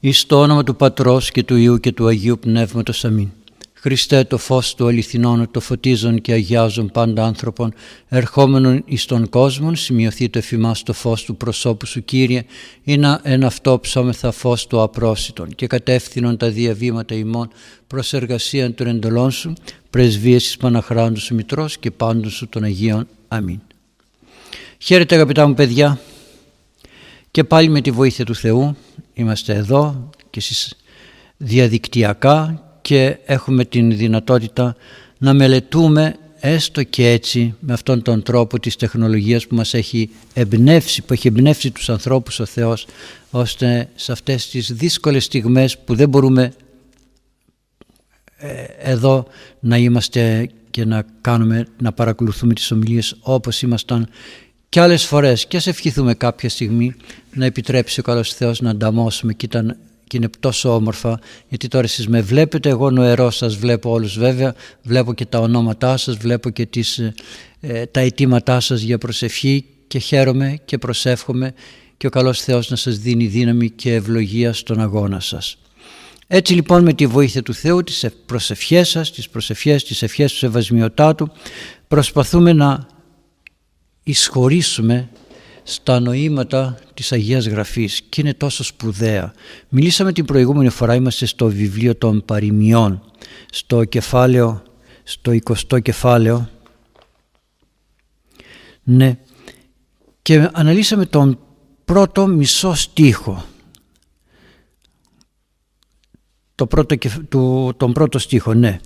Εις το όνομα του Πατρός και του Υιού και του Αγίου Πνεύματος. Αμήν. Χριστέ το φως του αληθινών, το φωτίζον και αγιάζον πάντα άνθρωπον, ερχόμενον εις τον κόσμο, σημειωθεί το εφημάς το φως του προσώπου σου Κύριε, ή να εν αυτό ψώμεθα φως του απρόσιτον και κατεύθυνον τα διαβήματα ημών προς εργασία των εντολών σου, πρεσβείες της Παναχράντου σου Μητρός και πάντων σου των Αγίων. Αμήν. Χαίρετε αγαπητά μου παιδιά και πάλι με τη βοήθεια του Θεού είμαστε εδώ και εσείς διαδικτυακά και έχουμε την δυνατότητα να μελετούμε έστω και έτσι με αυτόν τον τρόπο της τεχνολογίας που μας έχει εμπνεύσει, που έχει εμπνεύσει τους ανθρώπους ο Θεός ώστε σε αυτές τις δύσκολες στιγμές που δεν μπορούμε ε, εδώ να είμαστε και να κάνουμε, να παρακολουθούμε τις ομιλίες όπως ήμασταν και άλλες φορές και ας ευχηθούμε κάποια στιγμή να επιτρέψει ο καλός Θεός να ανταμώσουμε και, ήταν, και είναι τόσο όμορφα γιατί τώρα εσείς με βλέπετε εγώ νοερό σας βλέπω όλους βέβαια βλέπω και τα ονόματά σας βλέπω και τις, ε, τα αιτήματά σας για προσευχή και χαίρομαι και προσεύχομαι και ο καλός Θεός να σας δίνει δύναμη και ευλογία στον αγώνα σας. Έτσι λοιπόν με τη βοήθεια του Θεού, τις προσευχές σας, τις προσευχές, τις ευχές του Σεβασμιωτάτου προσπαθούμε να εισχωρήσουμε στα νοήματα της Αγίας Γραφής και είναι τόσο σπουδαία. Μιλήσαμε την προηγούμενη φορά, είμαστε στο βιβλίο των παροιμιών, στο κεφάλαιο, στο 20 κεφάλαιο. Ναι, και αναλύσαμε τον πρώτο μισό στίχο. Το πρώτο, τον πρώτο στίχο, ναι.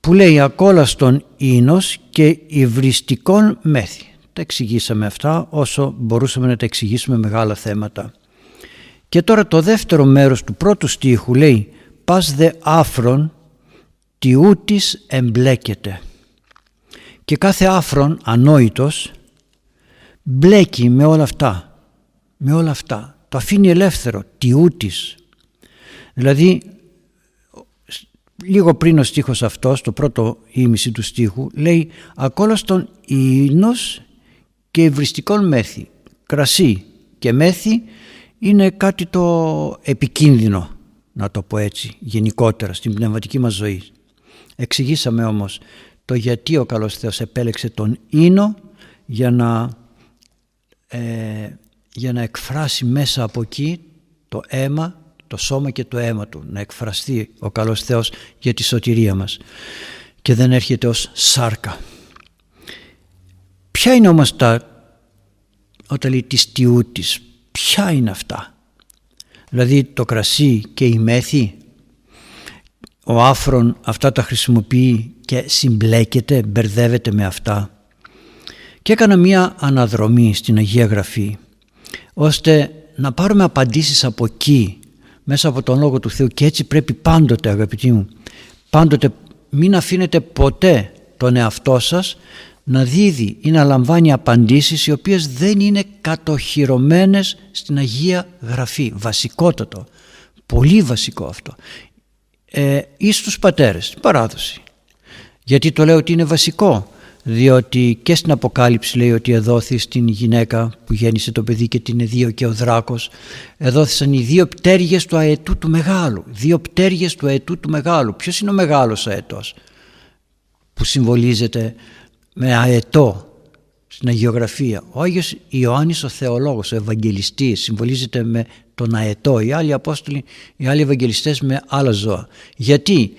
Που λέει «Ακόλαστον ίνος και υβριστικόν μέθη». Τα εξηγήσαμε αυτά όσο μπορούσαμε να τα εξηγήσουμε μεγάλα θέματα. Και τώρα το δεύτερο μέρος του πρώτου στίχου λέει «Πας δε άφρον τιούτης εμπλέκεται». Και κάθε άφρον ανόητος μπλέκει με όλα αυτά. Με όλα αυτά. Το αφήνει ελεύθερο, τιούτης. Δηλαδή λίγο πριν ο στίχος αυτός, το πρώτο ήμιση του στίχου, λέει «Ακόλαστον ίνος και υβριστικών μέθη. Κρασί και μέθη είναι κάτι το επικίνδυνο, να το πω έτσι, γενικότερα στην πνευματική μας ζωή. Εξηγήσαμε όμως το γιατί ο καλός Θεός επέλεξε τον ίνο για να, ε, για να εκφράσει μέσα από εκεί το αίμα, το σώμα και το αίμα του, να εκφραστεί ο καλός Θεός για τη σωτηρία μας και δεν έρχεται ως σάρκα. Ποια είναι όμως τα, όταν λέει της τιούτης, ποια είναι αυτά; Δηλαδή το κρασί και η μέθη, ο άφρον αυτά τα χρησιμοποιεί και συμπλέκεται, μπερδεύεται με αυτά. Και έκανα μία αναδρομή στην Αγία Γραφή, ώστε να πάρουμε απαντήσεις από εκεί, μέσα από τον Λόγο του Θεού και έτσι πρέπει πάντοτε αγαπητοί μου, πάντοτε μην αφήνετε ποτέ τον εαυτό σας να δίδει ή να λαμβάνει απαντήσεις οι οποίες δεν είναι κατοχυρωμένες στην Αγία Γραφή. Βασικότατο. Πολύ βασικό αυτό. Ε, ή στους πατέρες, παράδοση. Γιατί το λέω ότι είναι βασικό. Διότι και στην Αποκάλυψη λέει ότι εδόθη στην γυναίκα που γέννησε το παιδί και την εδίο και ο δράκος. Εδόθησαν οι δύο πτέρυγες του αετού του μεγάλου. Δύο πτέρυγες του αετού του μεγάλου. Ποιος είναι ο μεγάλος αετός που συμβολίζεται με αετό στην Αγιογραφία. Ο Άγιος Ιωάννης ο Θεολόγος, ο Ευαγγελιστής, συμβολίζεται με τον αετό. Οι άλλοι Απόστολοι, οι άλλοι Ευαγγελιστές με άλλα ζώα. Γιατί;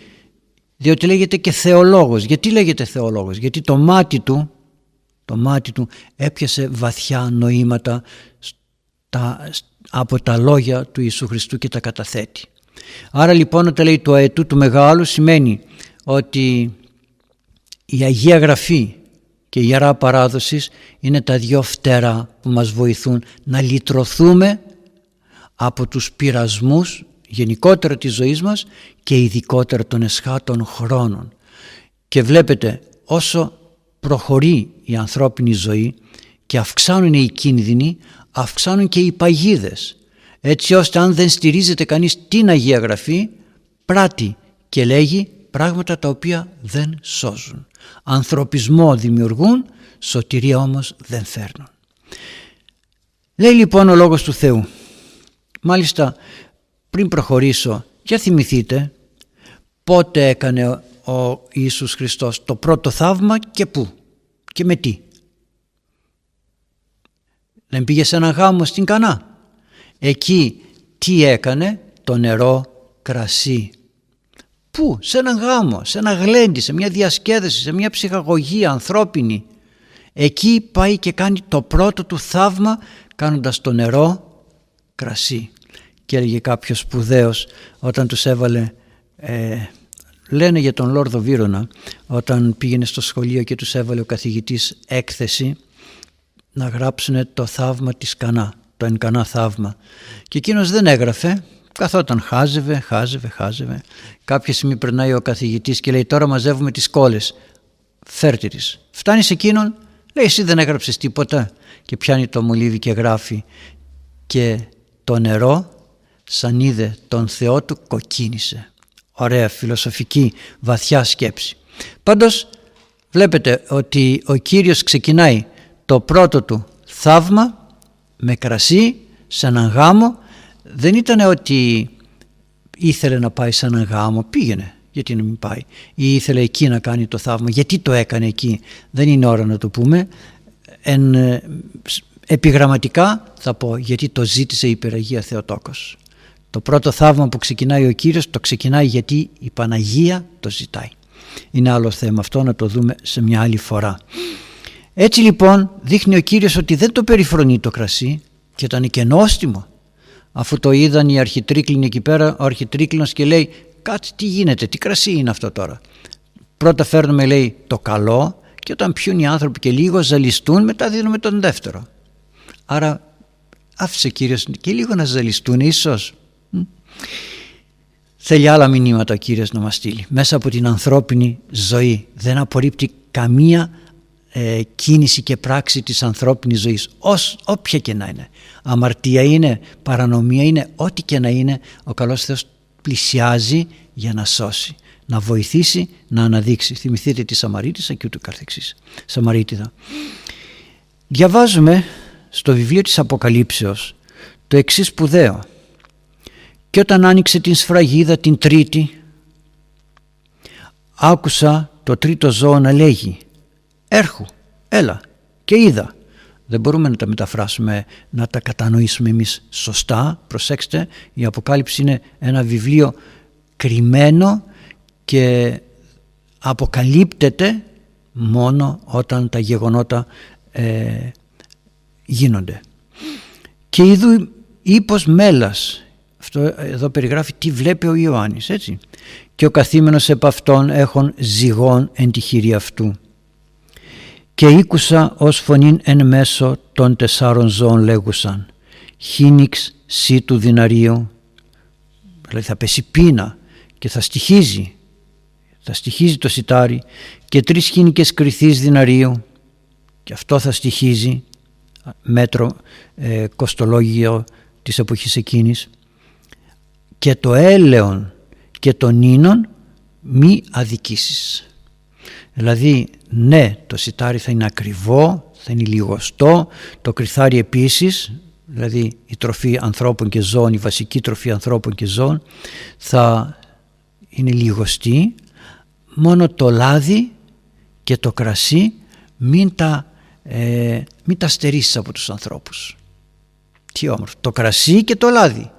Διότι λέγεται και Θεολόγος. Γιατί λέγεται Θεολόγος; Γιατί το μάτι του, το μάτι του έπιασε βαθιά νοήματα από τα λόγια του Ιησού Χριστού και τα καταθέτει. Άρα λοιπόν όταν λέει το αετού του μεγάλου σημαίνει ότι η Αγία Γραφή και η Ιερά Παράδοσης είναι τα δυο φτερά που μας βοηθούν να λυτρωθούμε από τους πειρασμούς γενικότερα της ζωής μας και ειδικότερα των εσχάτων χρόνων. Και βλέπετε όσο προχωρεί η ανθρώπινη ζωή και αυξάνουν οι κίνδυνοι, αυξάνουν και οι παγίδες. Έτσι ώστε αν δεν στηρίζεται κανείς την Αγία Γραφή, πράττει και λέγει πράγματα τα οποία δεν σώζουν. Ανθρωπισμό δημιουργούν, σωτηρία όμως δεν φέρνουν. Λέει λοιπόν ο Λόγος του Θεού. Μάλιστα πριν προχωρήσω, για θυμηθείτε πότε έκανε ο Ιησούς Χριστός το πρώτο θαύμα και πού και με τι. Δεν πήγε σε ένα γάμο στην Κανά. Εκεί τι έκανε, το νερό κρασί. Πού, σε ένα γάμο, σε ένα γλέντι, σε μια διασκέδαση, σε μια ψυχαγωγία ανθρώπινη. Εκεί πάει και κάνει το πρώτο του θαύμα κάνοντας το νερό κρασί. Και έλεγε κάποιος σπουδαίος όταν τους έβαλε, ε, λένε για τον Λόρδο Βύρονα, όταν πήγαινε στο σχολείο και τους έβαλε ο καθηγητής έκθεση να γράψουν το θαύμα της Κανά, το εν Κανά θαύμα. Και εκείνος δεν έγραφε, καθόταν χάζευε, χάζευε, χάζευε. Κάποια στιγμή περνάει ο καθηγητής και λέει τώρα μαζεύουμε τις κόλλες, φέρτε τις. Φτάνει σε εκείνον, λέει εσύ δεν έγραψες τίποτα και πιάνει το μολύβι και γράφει και το νερό σαν είδε τον Θεό του κοκκίνησε. Ωραία φιλοσοφική βαθιά σκέψη. Πάντως βλέπετε ότι ο Κύριος ξεκινάει το πρώτο του θαύμα με κρασί σε έναν γάμο δεν ήταν ότι ήθελε να πάει σε έναν γάμο πήγαινε γιατί να μην πάει. Ή ήθελε εκεί να κάνει το θαύμα γιατί το έκανε εκεί δεν είναι ώρα να το πούμε. Εν, ε, επιγραμματικά θα πω γιατί το ζήτησε η Υπεραγία Θεοτόκος. Το πρώτο θαύμα που ξεκινάει ο Κύριος το ξεκινάει γιατί η Παναγία το ζητάει. Είναι άλλο θέμα αυτό να το δούμε σε μια άλλη φορά. Έτσι λοιπόν δείχνει ο Κύριος ότι δεν το περιφρονεί το κρασί και ήταν και νόστιμο. Αφού το είδαν οι αρχιτρίκλινοι εκεί πέρα, ο αρχιτρίκλινος και λέει κάτσε τι γίνεται, τι κρασί είναι αυτό τώρα; Πρώτα φέρνουμε λέει το καλό και όταν πιούν οι άνθρωποι και λίγο ζαλιστούν μετά δίνουμε τον δεύτερο. Άρα άφησε Κύριος και λίγο να ζαλιστούν ίσως. Θέλει άλλα μηνύματα ο Κύριος να μας στείλει. Μέσα από την ανθρώπινη ζωή δεν απορρίπτει καμία ε, κίνηση και πράξη της ανθρώπινης ζωής ως, όποια και να είναι. Αμαρτία είναι, παρανομία είναι ό,τι και να είναι ο καλός Θεός πλησιάζει για να σώσει να βοηθήσει, να αναδείξει. Θυμηθείτε τη Σαμαρίτησα και ούτω καθεξής. Σαμαρίτιδα. Διαβάζουμε στο βιβλίο της Αποκαλύψεως το εξής σπουδαίο. Και όταν άνοιξε την σφραγίδα την τρίτη άκουσα το τρίτο ζώο να λέγει έρχου, έλα και είδα. Δεν μπορούμε να τα μεταφράσουμε, να τα κατανοήσουμε εμείς σωστά. Προσέξτε, η Αποκάλυψη είναι ένα βιβλίο κρυμμένο και αποκαλύπτεται μόνο όταν τα γεγονότα ε, γίνονται. Και είδου ύπος μέλας, αυτό εδώ περιγράφει τι βλέπει ο Ιωάννης έτσι. Και ο καθήμενος επ' αυτόν έχουν ζυγόν εν τη χείρη αυτού και ήκουσα ως φωνήν εν μέσω των τεσσάρων ζώων λέγουσαν «Χίνιξ σύ του δυναρίου» δηλαδή θα πέσει πείνα και θα στοιχίζει θα στοιχίζει το σιτάρι και τρεις χίνικες κρυθείς δυναρίου. Και αυτό θα στοιχίζει μέτρο ε, κοστολόγιο της εποχής εκείνης. Και το έλεον και τον ίνον μη αδικήσεις δηλαδή ναι το σιτάρι θα είναι ακριβό, θα είναι λιγοστό, το κρυθάρι επίσης, δηλαδή η τροφή ανθρώπων και ζώων, η βασική τροφή ανθρώπων και ζώων θα είναι λιγοστή, μόνο το λάδι και το κρασί μην τα, ε, μην τα στερήσεις από τους ανθρώπους. Τι όμορφο, το κρασί και το λάδι.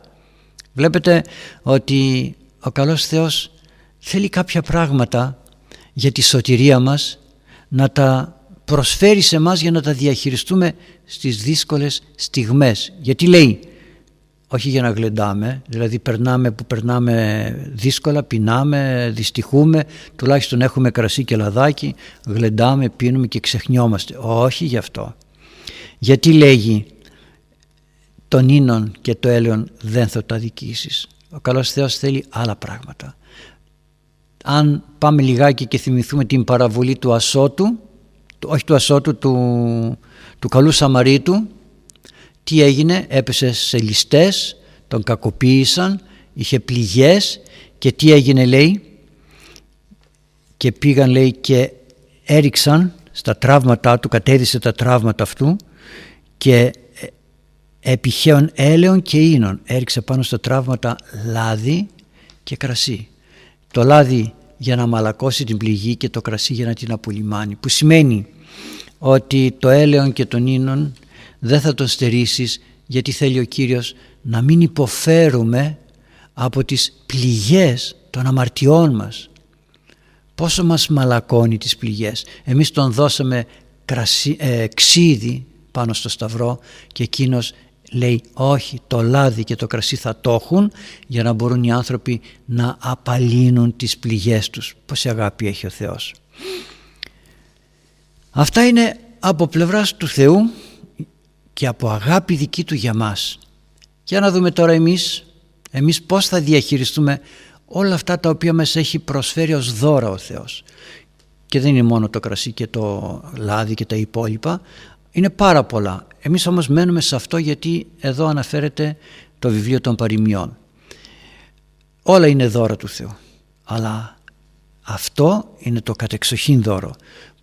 Βλέπετε ότι ο καλός Θεός θέλει κάποια πράγματα για τη σωτηρία μας να τα προσφέρει σε μας για να τα διαχειριστούμε στις δύσκολες στιγμές. Γιατί λέει, όχι για να γλεντάμε, δηλαδή περνάμε που περνάμε δύσκολα, πεινάμε, δυστυχούμε, τουλάχιστον έχουμε κρασί και λαδάκι, γλεντάμε, πίνουμε και ξεχνιόμαστε. Όχι γι' αυτό. Γιατί λέγει τον ίνον και το έλεον δεν θα τα δικήσεις. Ο καλός Θεός θέλει άλλα πράγματα αν πάμε λιγάκι και θυμηθούμε την παραβολή του Ασώτου, όχι του Ασώτου, του, του καλού Σαμαρίτου, τι έγινε, έπεσε σε ληστές, τον κακοποίησαν, είχε πληγές και τι έγινε λέει; Και πήγαν λέει και έριξαν στα τραύματά του, κατέδυσε τα τραύματα αυτού και επιχαίων έλεων και ίνων. Έριξε πάνω στα τραύματα λάδι και κρασί το λάδι για να μαλακώσει την πληγή και το κρασί για να την απολυμάνει που σημαίνει ότι το έλεον και τον ίνων δεν θα τον στερήσεις γιατί θέλει ο Κύριος να μην υποφέρουμε από τις πληγές των αμαρτιών μας. Πόσο μας μαλακώνει τις πληγές. Εμείς τον δώσαμε κρασί, ε, ξύδι πάνω στο σταυρό και εκείνος λέει όχι το λάδι και το κρασί θα το έχουν για να μπορούν οι άνθρωποι να απαλύνουν τις πληγές τους πόση αγάπη έχει ο Θεός. Αυτά είναι από πλευράς του Θεού και από αγάπη δική του για μας. Για να δούμε τώρα εμείς εμείς πώς θα διαχειριστούμε όλα αυτά τα οποία μας έχει προσφέρει ως δώρα ο Θεός. Και δεν είναι μόνο το κρασί και το λάδι και τα υπόλοιπα είναι πάρα πολλά. Εμείς όμως μένουμε σε αυτό γιατί εδώ αναφέρεται το βιβλίο των παροιμιών. Όλα είναι δώρα του Θεού αλλά αυτό είναι το κατεξοχήν δώρο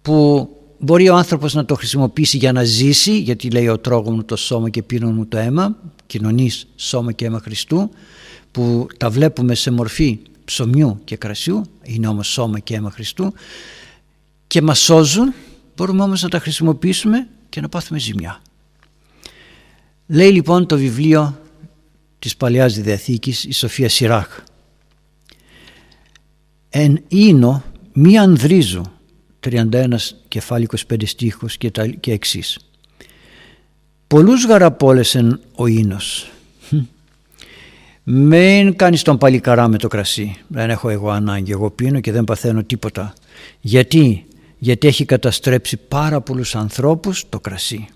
που μπορεί ο άνθρωπος να το χρησιμοποιήσει για να ζήσει γιατί λέει ο τρώγω μου το σώμα και πίνω μου το αίμα κοινωνής σώμα και αίμα Χριστού που τα βλέπουμε σε μορφή ψωμιού και κρασιού είναι όμως σώμα και αίμα Χριστού και μας σώζουν μπορούμε όμως να τα χρησιμοποιήσουμε και να πάθουμε ζημιά λέει λοιπόν το βιβλίο της Παλαιάς Διαθήκης η Σοφία Σιράχ «Εν ίνο μη ανδρίζω» 31 κεφάλι 25 στίχους και, τα, και εξής «Πολλούς γαραπόλεσεν ο ίνος» Μην κάνεις τον παλικαρά με το κρασί. Δεν έχω εγώ ανάγκη. Εγώ πίνω και δεν παθαίνω τίποτα. Γιατί, Γιατί έχει καταστρέψει πάρα πολλούς ανθρώπους το κρασί.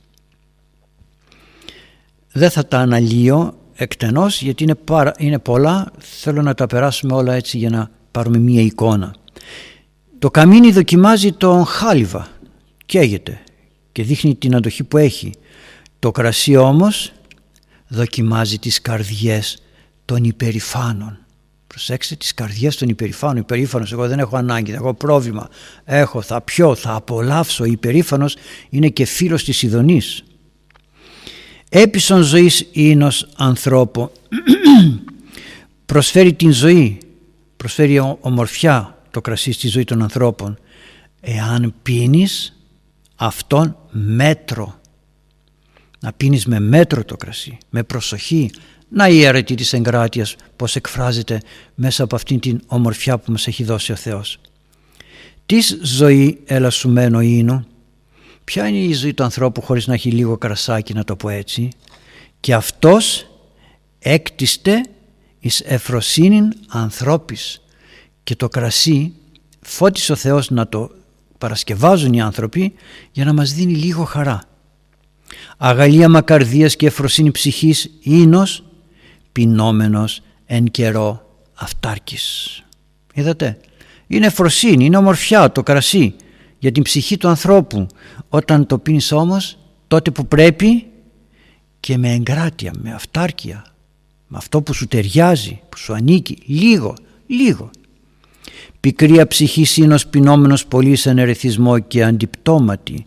Δεν θα τα αναλύω εκτενώς γιατί είναι, πάρα, είναι πολλά. Θέλω να τα περάσουμε όλα έτσι για να πάρουμε μία εικόνα. Το καμίνι δοκιμάζει τον χάλιβα. Καίγεται και δείχνει την αντοχή που έχει. Το κρασί όμως δοκιμάζει τις καρδιές των υπερηφάνων. Προσέξτε τις καρδιές των υπερηφάνων. Υπερήφανος, εγώ δεν έχω ανάγκη, έχω πρόβλημα. Έχω, θα πιω, θα απολαύσω. Ο υπερήφανος είναι και φίλος της Ιδονής. Έπισον ζωής ίνος ανθρώπου. προσφέρει την ζωή, προσφέρει ομορφιά το κρασί στη ζωή των ανθρώπων. Εάν πίνεις αυτόν μέτρο. Να πίνεις με μέτρο το κρασί, με προσοχή, να η αίρετη της εγκράτειας πως εκφράζεται μέσα από αυτήν την ομορφιά που μας έχει δώσει ο Θεός. Τις ζωή ελασσουμένο ίνου, ποια είναι η ζωή του ανθρώπου χωρίς να έχει λίγο κρασάκι να το πω έτσι και αυτός έκτιστε εις εφροσύνην ανθρώπης και το κρασί φώτισε ο Θεός να το παρασκευάζουν οι άνθρωποι για να μας δίνει λίγο χαρά. Αγαλίαμα καρδίας και εφροσύνη ψυχής ίνος πεινόμενος εν καιρό αυτάρκης. Είδατε, είναι φροσύνη, είναι ομορφιά το κρασί για την ψυχή του ανθρώπου. Όταν το πίνεις όμως τότε που πρέπει και με εγκράτεια, με αυτάρκεια, με αυτό που σου ταιριάζει, που σου ανήκει, λίγο, λίγο. Πικρία ψυχής σύνος πεινόμενος πολύ σε ερεθισμό και αντιπτώματη.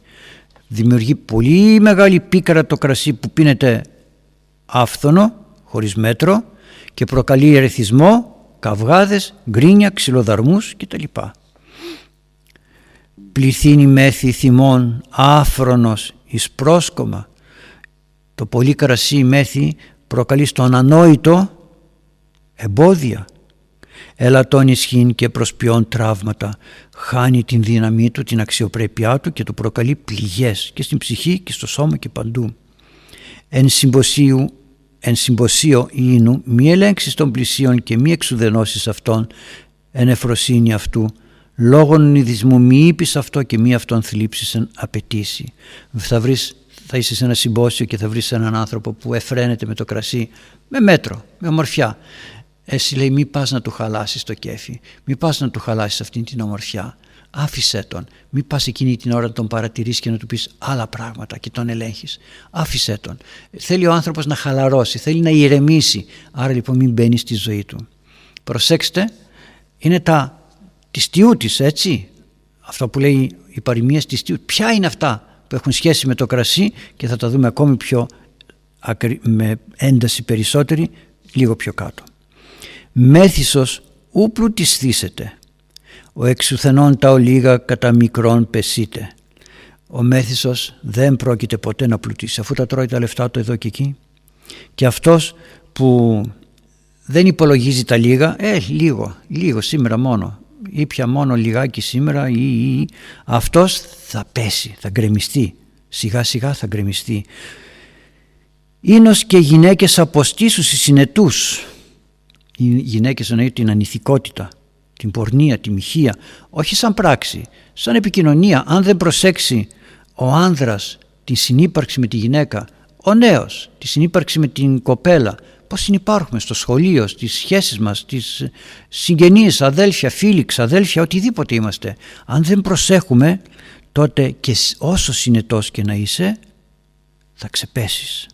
Δημιουργεί πολύ μεγάλη πίκρα το κρασί που πίνεται άφθονο χωρίς μέτρο και προκαλεί ερεθισμό, καυγάδες, γκρίνια, ξυλοδαρμούς κτλ. Πληθύνει μέθη θυμών, άφρονος, εις πρόσκομα. Το πολύ κρασί μέθη προκαλεί στον ανόητο εμπόδια. Ελαττών ισχύν και προσποιών τραύματα, χάνει την δύναμή του, την αξιοπρέπειά του και του προκαλεί πληγές και στην ψυχή και στο σώμα και παντού. Εν συμποσίου εν συμποσίο ίνου μη ελέγξεις των πλησίων και μη εξουδενώσεις αυτών εν εφροσύνη αυτού λόγων νηδισμού μη είπεις αυτό και μη αυτόν θλίψεις εν απαιτήσει. Θα, βρεις, θα είσαι σε ένα συμπόσιο και θα βρεις έναν άνθρωπο που εφραίνεται με το κρασί με μέτρο, με ομορφιά. Εσύ λέει μη πας να του χαλάσεις το κέφι μη πας να του χαλάσεις αυτήν την ομορφιά άφησέ τον. Μην πας εκείνη την ώρα να τον παρατηρείς και να του πεις άλλα πράγματα και τον ελέγχεις. Άφησέ τον. Θέλει ο άνθρωπος να χαλαρώσει, θέλει να ηρεμήσει. Άρα λοιπόν μην μπαίνει στη ζωή του. Προσέξτε, είναι τα της τιούτης έτσι; Αυτό που λέει η παροιμία της τιούτης. Ποια είναι αυτά που έχουν σχέση με το κρασί και θα τα δούμε ακόμη πιο με ένταση περισσότερη λίγο πιο κάτω. Μέθησος ου πλουτισθήσετε, ο εξουθενών τα ολίγα κατά μικρόν πεσείτε. Ο μέθησος δεν πρόκειται ποτέ να πλουτίσει αφού τα τρώει τα λεφτά του εδώ και εκεί. Και αυτός που δεν υπολογίζει τα λίγα, ε λίγο, λίγο σήμερα μόνο, ήπια μόνο λιγάκι σήμερα ή, ή, αυτός θα πέσει, θα γκρεμιστεί, σιγά σιγά θα γκρεμιστεί. Ήνος και γυναίκες αποστήσους οι συνετούς, οι γυναίκες εννοεί την ανηθικότητα, την πορνεία, τη μοιχεία, όχι σαν πράξη, σαν επικοινωνία. Αν δεν προσέξει ο άνδρας τη συνύπαρξη με τη γυναίκα, ο νέος τη συνύπαρξη με την κοπέλα, πώς συνυπάρχουμε στο σχολείο, στις σχέσεις μας, στις συγγενείς, αδέλφια, φίλοι, ξαδέλφια, οτιδήποτε είμαστε. Αν δεν προσέχουμε, τότε και όσο συνετός και να είσαι, θα ξεπέσεις.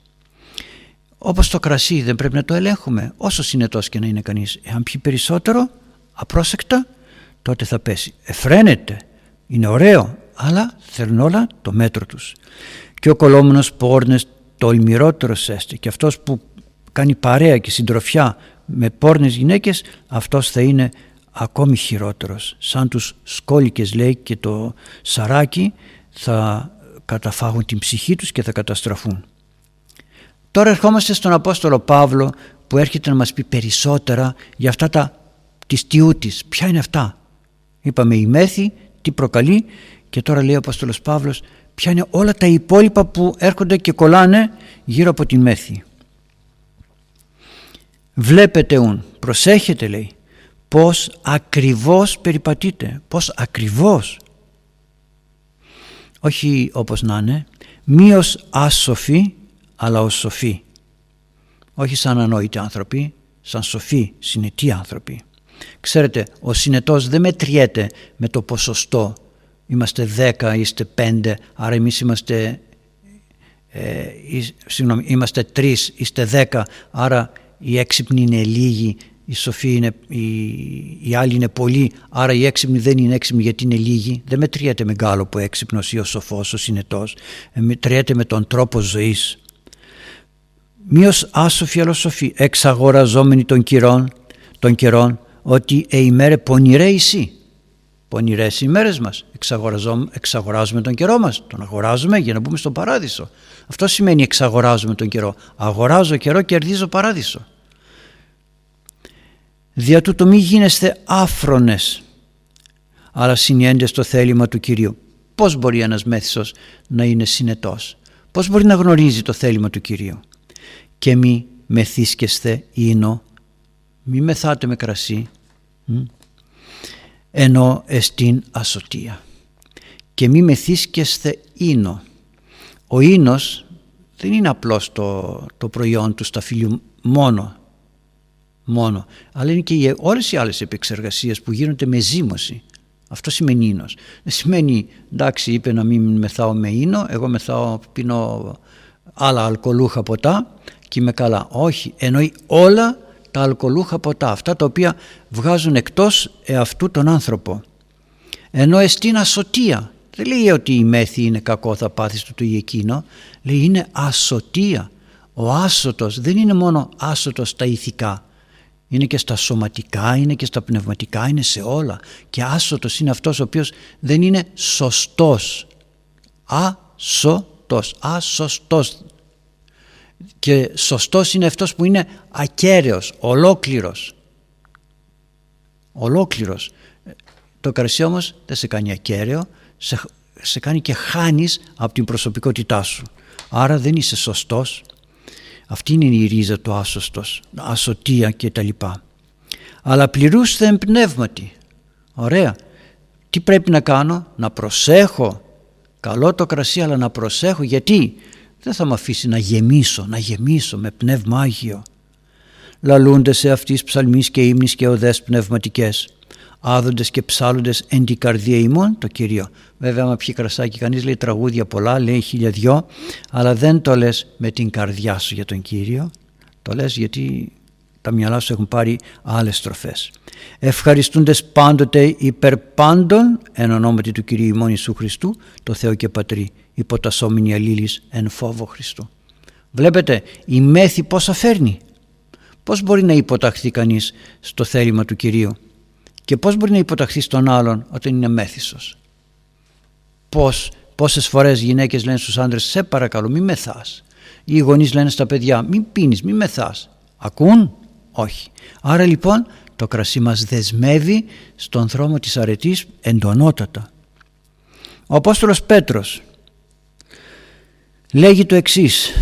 Όπως το κρασί δεν πρέπει να το ελέγχουμε, όσο συνετός και να είναι κανείς. Εάν πιει περισσότερο, απρόσεκτα, τότε θα πέσει. Εφραίνεται, είναι ωραίο, αλλά θέλουν όλα το μέτρο τους. Και ο κολόμονος πόρνες τολμηρότερος έστε και αυτός που κάνει παρέα και συντροφιά με πόρνες γυναίκες αυτός θα είναι ακόμη χειρότερος σαν τους σκόλικες λέει και το σαράκι θα καταφάγουν την ψυχή τους και θα καταστραφούν τώρα ερχόμαστε στον Απόστολο Παύλο που έρχεται να μας πει περισσότερα για αυτά τα της τιούτης ποια είναι αυτά; Είπαμε η μέθη τι προκαλεί και τώρα λέει ο Απόστολος Παύλος ποια είναι όλα τα υπόλοιπα που έρχονται και κολλάνε γύρω από την μέθη Βλέπετε ουν, προσέχετε λέει, πώς ακριβώς περιπατείτε, πώς ακριβώς. Όχι όπως να είναι, μη ως άσοφοι, αλλά ως σοφοί. Όχι σαν ανόητοι άνθρωποι, σαν σοφοί, συνετοί άνθρωποι. Ξέρετε, ο συνετός δεν μετριέται με το ποσοστό. Είμαστε δέκα, είστε πέντε, άρα εμείς είμαστε, ε, συγγνώμη, είμαστε τρεις, είστε δέκα, άρα οι έξυπνοι είναι λίγοι, οι σοφοί είναι, οι, οι άλλοι είναι πολλοί, άρα οι έξυπνοι δεν είναι έξυπνοι γιατί είναι λίγοι. Δεν μετριέται με που έξυπνος ή ο σοφός, ο συνετός. Ε, μετριέται με τον τρόπο ζωής. Μείως άσοφοι αλλά σοφοί, εξαγοραζόμενοι των καιρών, των καιρών ότι ε ημέρε πονηρέ εσύ. Πονηρές οι ημέρες μας. Εξαγοράζουμε τον καιρό μας. Τον αγοράζουμε για να μπούμε στον παράδεισο. Αυτό σημαίνει εξαγοράζουμε τον καιρό. Αγοράζω καιρό, κερδίζω παράδεισο. Δια τούτο μη γίνεστε άφρονες, αλλά συνιέντε στο θέλημα του Κυρίου. Πώς μπορεί ένας μέθησος να είναι συνετός; Πώς μπορεί να γνωρίζει το θέλημα του Κυρίου; Και μη μεθύσκεστε ίνο, μη μεθάτε με κρασί, ενώ εστίν ασωτεία. Και μη μεθύσκεστε ίνο. Ο ίνος δεν είναι απλώς το, το προϊόν του σταφύλιου μόνο, μόνο, αλλά είναι και όλες οι άλλες επεξεργασίες που γίνονται με ζύμωση. Αυτό σημαίνει ίνος. Δεν σημαίνει, εντάξει, είπε να μην μεθάω με ίνο, εγώ μεθάω, πίνω άλλα αλκοολούχα ποτά και είμαι καλά. Όχι, εννοεί όλα τα αλκοολούχα ποτά, αυτά τα οποία βγάζουν εκτός εαυτού τον άνθρωπο. Ενώ εστίν ασωτεία, δεν λέει ότι η μέθη είναι κακό θα πάθεις του ή εκείνο, λέει είναι ασωτεία. Ο άσωτος δεν είναι μόνο άσωτος στα ηθικά, είναι και στα σωματικά, είναι και στα πνευματικά, είναι σε όλα. Και άσωτος είναι αυτός ο οποίος δεν είναι σωστός. Ασωτός, ασωστός. Και σωστός είναι αυτός που είναι ακέραιος, ολόκληρος. Ολόκληρος. Το κρασί όμως δεν σε κάνει ακέραιο, σε, σε κάνει και χάνεις από την προσωπικότητά σου. Άρα δεν είσαι σωστός. Αυτή είναι η ρίζα του άσωστος, ασωτεία και τα λοιπά. Αλλά πληρούστε εμπνεύματι. Ωραία. Τι πρέπει να κάνω, να προσέχω. Καλό το κρασί αλλά να προσέχω γιατί; Δεν θα με αφήσει να γεμίσω, να γεμίσω με πνεύμα Άγιο. Λαλούνται σε αυτής ψαλμής και ύμνης και οδές πνευματικές άδοντες και ψάλλοντες εν την καρδία ημών το Κύριο. Βέβαια άμα πιει κρασάκι κανείς λέει τραγούδια πολλά, λέει χίλια δυο, αλλά δεν το λες με την καρδιά σου για τον Κύριο, το λες γιατί τα μυαλά σου έχουν πάρει άλλες στροφές. Ευχαριστούντες πάντοτε υπερ πάντων εν ονόματι του Κυρίου ημών Ιησού Χριστού, το Θεό και Πατρί, υποτασσόμενοι αλλήλεις εν φόβο Χριστού. Βλέπετε η μέθη πόσα φέρνει; Πώς μπορεί να υποταχθεί κανείς στο θέλημα του Κυρίου; Και πώς μπορεί να υποταχθεί στον άλλον όταν είναι μέθησος; Πώς, πόσες φορές γυναίκες λένε στους άντρες σε παρακαλώ μη μεθάς. Ή οι γονείς λένε στα παιδιά μην πίνεις, μη μεθάς. Ακούν; Όχι. Άρα λοιπόν το κρασί μας δεσμεύει στον δρόμο της αρετής εντονότατα. Ο Απόστολος Πέτρος λέγει το εξής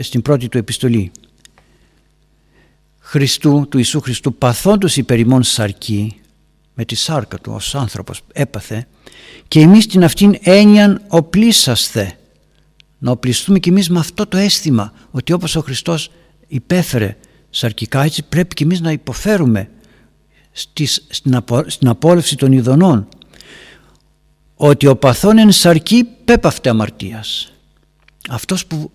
στην πρώτη του επιστολή. Χριστού, του Ιησού Χριστού παθόντος υπερημών σαρκή με τη σάρκα του ως άνθρωπος έπαθε και εμείς την αυτήν έννοιαν οπλίσασθε να οπλιστούμε κι εμείς με αυτό το αίσθημα ότι όπως ο Χριστός υπέφερε σαρκικά έτσι πρέπει κι εμείς να υποφέρουμε στις, στην, απο, στην απόλευση των ειδονών ότι ο παθόν εν σαρκή πέπαυτε αμαρτίας αυτός που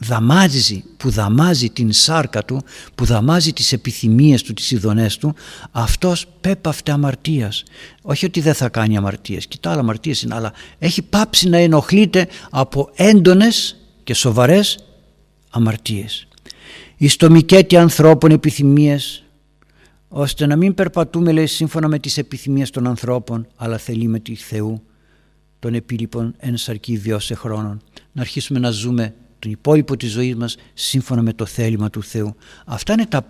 δαμάζει, που δαμάζει την σάρκα του, που δαμάζει τις επιθυμίες του, τις ειδονές του, αυτός πέπαυτε αμαρτίας. Όχι ότι δεν θα κάνει αμαρτίες, κοιτά άλλα αμαρτίες είναι, αλλά έχει πάψει να ενοχλείται από έντονες και σοβαρές αμαρτίες. Εις το μικέτι ανθρώπων επιθυμίες, ώστε να μην περπατούμε λέει σύμφωνα με τις επιθυμίες των ανθρώπων, αλλά θελεί με τη Θεού, τον επίλοιπον εν σαρκή βιώσε χρόνων. Να αρχίσουμε να ζούμε τον υπόλοιπο της ζωής μας σύμφωνα με το θέλημα του Θεού. Αυτά είναι τα,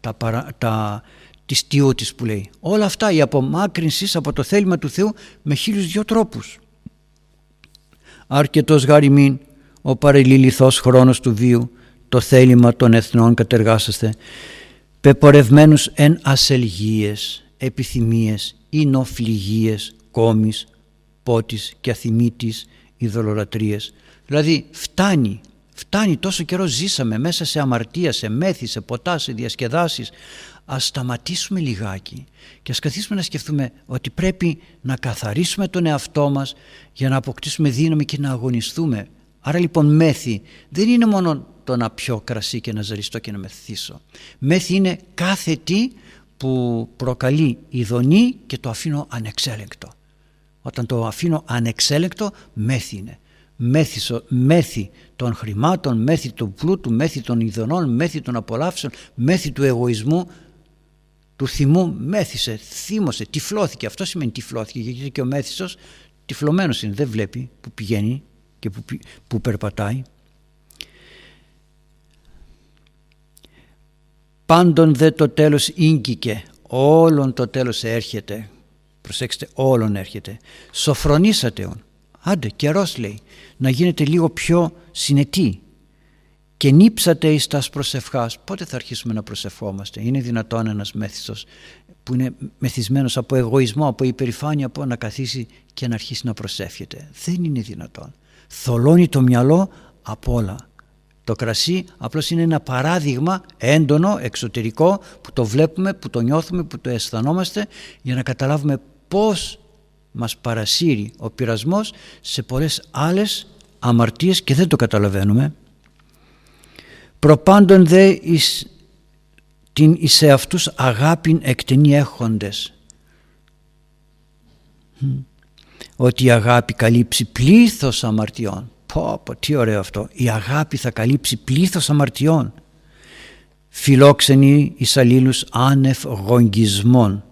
τα, τα, τα της που λέει. Όλα αυτά η απομάκρυνση από το θέλημα του Θεού με χίλιους δυο τρόπους. Αρκετός γαριμήν ο παρελιληθός χρόνος του βίου το θέλημα των εθνών κατεργάσαστε πεπορευμένους εν ασελγίες, επιθυμίες, νοφλιγίες, κόμις, πότης και αθυμίτης, ειδωλολατρίες. Δηλαδή φτάνει Φτάνει τόσο καιρό ζήσαμε μέσα σε αμαρτία, σε μέθη, σε ποτά, σε διασκεδάσεις. Ας σταματήσουμε λιγάκι και ας καθίσουμε να σκεφτούμε ότι πρέπει να καθαρίσουμε τον εαυτό μας για να αποκτήσουμε δύναμη και να αγωνιστούμε. Άρα λοιπόν μέθη δεν είναι μόνο το να πιω κρασί και να ζαριστώ και να μεθύσω. Μέθη είναι κάθε τι που προκαλεί ειδονή και το αφήνω ανεξέλεγκτο. Όταν το αφήνω ανεξέλεγκτο μέθη είναι μέθησο, μέθη των χρημάτων, μέθη του πλούτου, μέθη των ειδονών, μέθη των απολαύσεων, μέθη του εγωισμού, του θυμού, μέθησε, θύμωσε, τυφλώθηκε. Αυτό σημαίνει τυφλώθηκε γιατί και ο μέθησος τυφλωμένος είναι, δεν βλέπει που πηγαίνει και που, που περπατάει. Πάντων δε το τέλος ίγκυκε, όλον το τέλος έρχεται. Προσέξτε, όλον έρχεται. Σοφρονήσατε Άντε, καιρός λέει, να γίνετε λίγο πιο συνετοί και νύψατε εις τας προσευχάς. Πότε θα αρχίσουμε να προσευχόμαστε; Είναι δυνατόν ένας μέθιστος που είναι μεθυσμένος από εγωισμό, από υπερηφάνεια, από να καθίσει και να αρχίσει να προσεύχεται; Δεν είναι δυνατόν. Θολώνει το μυαλό από όλα. Το κρασί απλώς είναι ένα παράδειγμα έντονο, εξωτερικό, που το βλέπουμε, που το νιώθουμε, που το αισθανόμαστε για να καταλάβουμε πώς μας παρασύρει ο πειρασμός σε πολλές άλλες αμαρτίες και δεν το καταλαβαίνουμε. Προπάντων δε εις την εις αυτούς αγάπην εκτενή έχοντες ότι η αγάπη καλύψει πλήθος αμαρτιών. Πω πω τι ωραίο αυτό. Η αγάπη θα καλύψει πλήθος αμαρτιών. Φιλόξενοι εις αλλήλους άνευ γογγισμών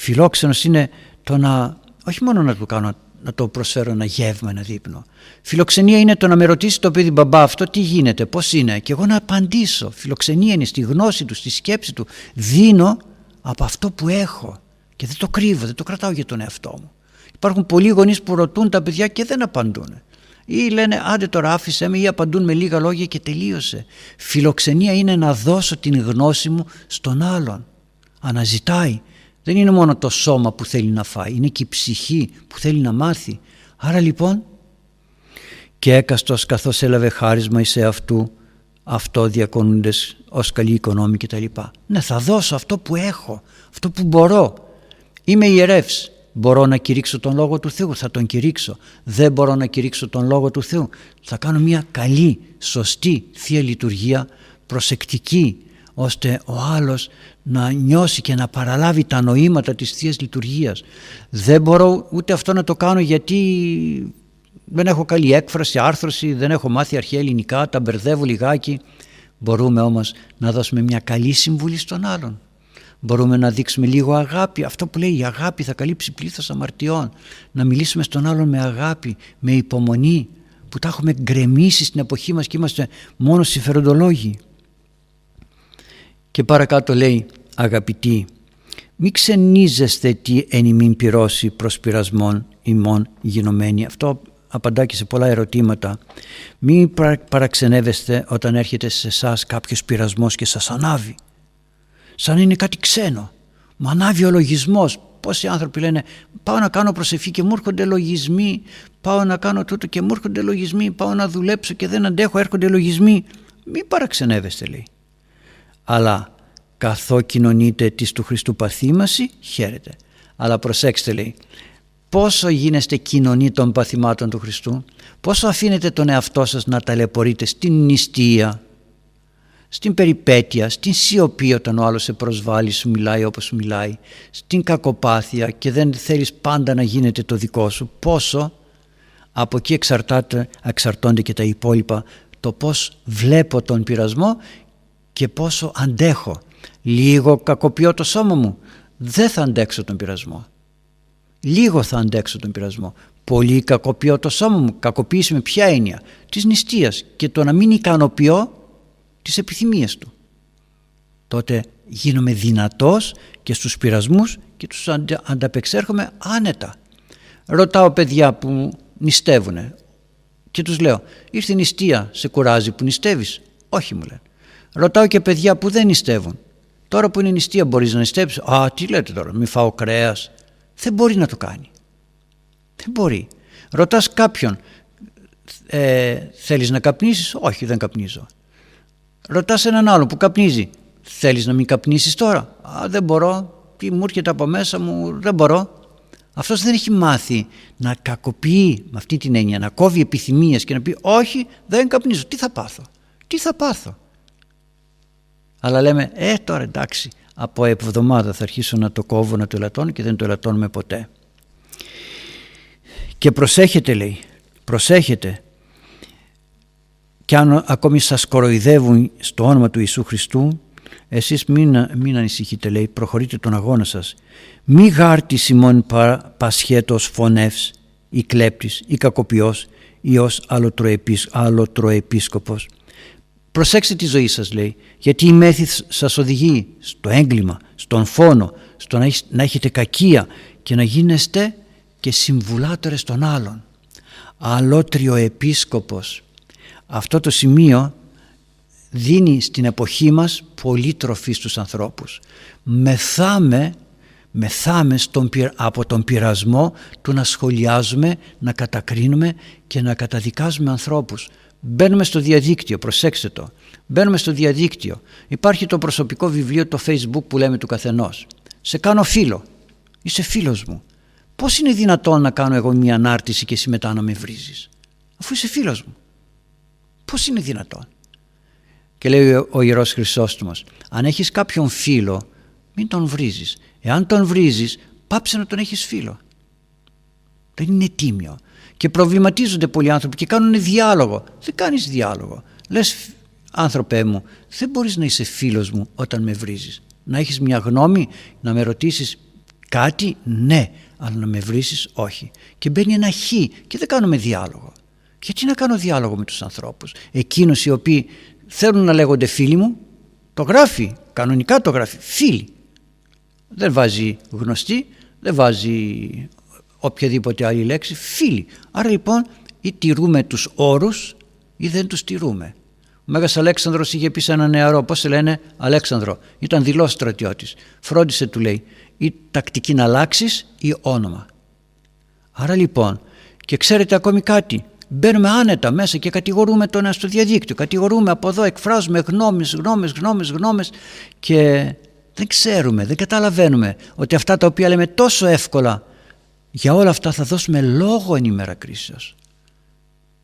φιλόξενος είναι το να όχι μόνο να του κάνω να το προσφέρω ένα γεύμα, ένα δείπνο. Φιλοξενία είναι το να με ρωτήσει το παιδί μπαμπά αυτό τι γίνεται, πώς είναι και εγώ να απαντήσω. Φιλοξενία είναι στη γνώση του, στη σκέψη του. Δίνω από αυτό που έχω και δεν το κρύβω, δεν το κρατάω για τον εαυτό μου. Υπάρχουν πολλοί γονείς που ρωτούν τα παιδιά και δεν απαντούν. Ή λένε άντε τώρα άφησέ με ή απαντούν με λίγα λόγια και τελείωσε. Φιλοξενία είναι να δώσω την γνώση μου στον άλλον. Αναζητάει δεν είναι μόνο το σώμα που θέλει να φάει, είναι και η ψυχή που θέλει να μάθει. Άρα λοιπόν και έκαστος καθώς έλαβε χάρισμα εις αυτού αυτό διακονούντες ως καλή οικονόμη κτλ. Ναι θα δώσω αυτό που έχω, αυτό που μπορώ. Είμαι ιερεύς, μπορώ να κηρύξω τον Λόγο του Θεού, θα τον κηρύξω. Δεν μπορώ να κηρύξω τον Λόγο του Θεού, θα κάνω μια καλή, σωστή Θεία Λειτουργία, προσεκτική, ώστε ο άλλος να νιώσει και να παραλάβει τα νοήματα της Θείας Λειτουργίας. Δεν μπορώ ούτε αυτό να το κάνω γιατί δεν έχω καλή έκφραση, άρθρωση, δεν έχω μάθει αρχαία ελληνικά, τα μπερδεύω λιγάκι. Μπορούμε όμως να δώσουμε μια καλή συμβουλή στον άλλον. Μπορούμε να δείξουμε λίγο αγάπη. Αυτό που λέει η αγάπη θα καλύψει πλήθος αμαρτιών. Να μιλήσουμε στον άλλον με αγάπη, με υπομονή, που τα έχουμε γκρεμίσει στην εποχή μας και είμαστε μόνο συμφεροντολόγοι. Και παρακάτω λέει αγαπητοί μη ξενίζεστε τι εν ημίν πυρώσει προς πειρασμών ημών γινωμένοι. Αυτό απαντά και σε πολλά ερωτήματα. Μη παραξενεύεστε όταν έρχεται σε εσάς κάποιος πειρασμός και σας ανάβει. Σαν είναι κάτι ξένο. Μου ανάβει ο λογισμός. Πόσοι άνθρωποι λένε πάω να κάνω προσευχή και μου έρχονται λογισμοί, πάω να κάνω τούτο και μου έρχονται λογισμοί, πάω να δουλέψω και δεν αντέχω, έρχονται λογισμοί. Μην παραξενεύεστε λέει. Αλλά καθό κοινωνείτε της του Χριστού παθήμαση, χαίρετε. Αλλά προσέξτε λέει, πόσο γίνεστε κοινωνοί των παθημάτων του Χριστού, πόσο αφήνετε τον εαυτό σας να ταλαιπωρείτε στην νηστεία, στην περιπέτεια, στην σιωπή όταν ο άλλος σε προσβάλλει, σου μιλάει όπως σου μιλάει, στην κακοπάθεια και δεν θέλεις πάντα να γίνεται το δικό σου. Πόσο από εκεί εξαρτάται, εξαρτώνται και τα υπόλοιπα το πώς βλέπω τον πειρασμό και πόσο αντέχω. Λίγο κακοποιώ το σώμα μου, δεν θα αντέξω τον πειρασμό. Λίγο θα αντέξω τον πειρασμό. Πολύ κακοποιώ το σώμα μου. Κακοποίηση με ποια έννοια; Της νηστείας και το να μην ικανοποιώ τις επιθυμίες του. Τότε γίνομαι δυνατός και στους πειρασμούς και τους ανταπεξέρχομαι άνετα. Ρωτάω παιδιά που νηστεύουν και τους λέω ήρθε η νηστεία, σε κουράζει που νηστεύεις; Όχι μου λένε. Ρωτάω και παιδιά που δεν νηστεύουν. Τώρα που είναι νηστεία μπορείς να νηστεύεις. Α, τι λέτε τώρα, μη φάω κρέας. Δεν μπορεί να το κάνει. Δεν μπορεί. Ρωτάς κάποιον, ε, θέλεις να καπνίσεις; Όχι, δεν καπνίζω. Ρωτάς έναν άλλο που καπνίζει. Θέλεις να μην καπνίσεις τώρα; Α, δεν μπορώ. Τι μου έρχεται από μέσα μου, δεν μπορώ. Αυτός δεν έχει μάθει να κακοποιεί με αυτή την έννοια, να κόβει επιθυμίες και να πει όχι δεν καπνίζω. Τι θα πάθω; Τι θα πάθω; Αλλά λέμε ε τώρα εντάξει από εβδομάδα θα αρχίσω να το κόβω να το ελαττώνω και δεν το ελαττώνουμε ποτέ. Και προσέχετε λέει, προσέχετε. Και αν ακόμη σας κοροϊδεύουν στο όνομα του Ιησού Χριστού εσείς μην, μην ανησυχείτε λέει προχωρείτε τον αγώνα σας. Μη γάρτη Σιμών πασχέτος φωνεύς ή κλέπτης ή κακοποιός ή ως αλλοτροεπίσκοπος προσέξτε τη ζωή σας λέει γιατί η μέθη σας οδηγεί στο έγκλημα, στον φόνο στο να, να έχετε κακία και να γίνεστε και συμβουλάτορες των άλλων αλότριο επίσκοπος αυτό το σημείο δίνει στην εποχή μας πολύ τροφή στους ανθρώπους. Μεθάμε, μεθάμε στον, από τον πειρασμό του να σχολιάζουμε, να κατακρίνουμε και να καταδικάζουμε ανθρώπους. Μπαίνουμε στο διαδίκτυο, προσέξτε το. Μπαίνουμε στο διαδίκτυο. Υπάρχει το προσωπικό βιβλίο, το facebook που λέμε του καθενός. Σε κάνω φίλο. Είσαι φίλος μου. Πώς είναι δυνατόν να κάνω εγώ μια ανάρτηση και εσύ μετά να με βρίζεις; Αφού είσαι φίλος μου. Πώς είναι δυνατόν; Και λέει ο Ιερός Χρυσόστομος, αν έχεις κάποιον φίλο, μην τον βρίζεις. Εάν τον βρίζεις, πάψε να τον έχεις φίλο. Δεν είναι τίμιο. Και προβληματίζονται πολλοί άνθρωποι και κάνουν διάλογο. Δεν κάνεις διάλογο. Λες, άνθρωπέ μου, δεν μπορείς να είσαι φίλος μου όταν με βρίζεις. Να έχεις μια γνώμη, να με ρωτήσεις κάτι, ναι, αλλά να με βρίζεις, όχι. Και μπαίνει ένα χ και δεν κάνουμε διάλογο. Γιατί να κάνω διάλογο με τους ανθρώπους; Εκείνους οι οποίοι θέλουν να λέγονται φίλοι μου, το γράφει, κανονικά το γράφει, φίλοι. Δεν βάζει γνωστή, δεν βάζει οποιαδήποτε άλλη λέξη, φίλοι. Άρα λοιπόν ή τηρούμε τους όρους ή δεν τους τηρούμε. Ο Μέγας Αλέξανδρος είχε πει σε ένα νεαρό, πώς σε λένε Αλέξανδρο, ήταν δηλός στρατιώτης. Φρόντισε του λέει, ή τακτική να αλλάξεις ή όνομα. Άρα λοιπόν, και ξέρετε ακόμη κάτι, μπαίνουμε άνετα μέσα και κατηγορούμε τον ένα στο διαδίκτυο, κατηγορούμε από εδώ, εκφράζουμε γνώμες, γνώμες, γνώμες, γνώμες και δεν ξέρουμε, δεν καταλαβαίνουμε ότι αυτά τα οποία λέμε τόσο εύκολα για όλα αυτά θα δώσουμε λόγο εν ημέρα κρίσεως.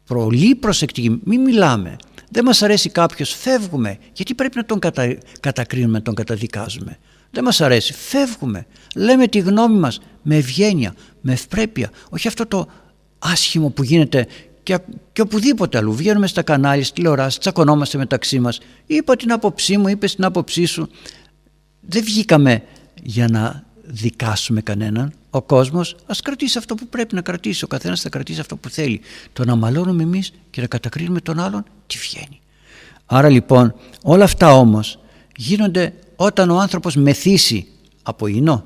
Πολύ προσεκτική, μην μιλάμε. Δεν μας αρέσει κάποιος, φεύγουμε. Γιατί πρέπει να τον κατα... κατακρίνουμε, να τον καταδικάζουμε; Δεν μας αρέσει, φεύγουμε. Λέμε τη γνώμη μας με ευγένεια, με ευπρέπεια. Όχι αυτό το άσχημο που γίνεται και, και οπουδήποτε αλλού. Βγαίνουμε στα κανάλια, στη τηλεοράση, τσακωνόμαστε μεταξύ μας. Είπα την άποψή μου, είπες την άποψή σου. Δεν βγήκαμε για να δικάσουμε κανέναν. Ο κόσμος ας κρατήσει αυτό που πρέπει να κρατήσει. Ο καθένας θα κρατήσει αυτό που θέλει. Το να μαλώνουμε εμείς και να κατακρίνουμε τον άλλον, τι βγαίνει. Άρα λοιπόν όλα αυτά όμως γίνονται όταν ο άνθρωπος μεθύσει από ίνο.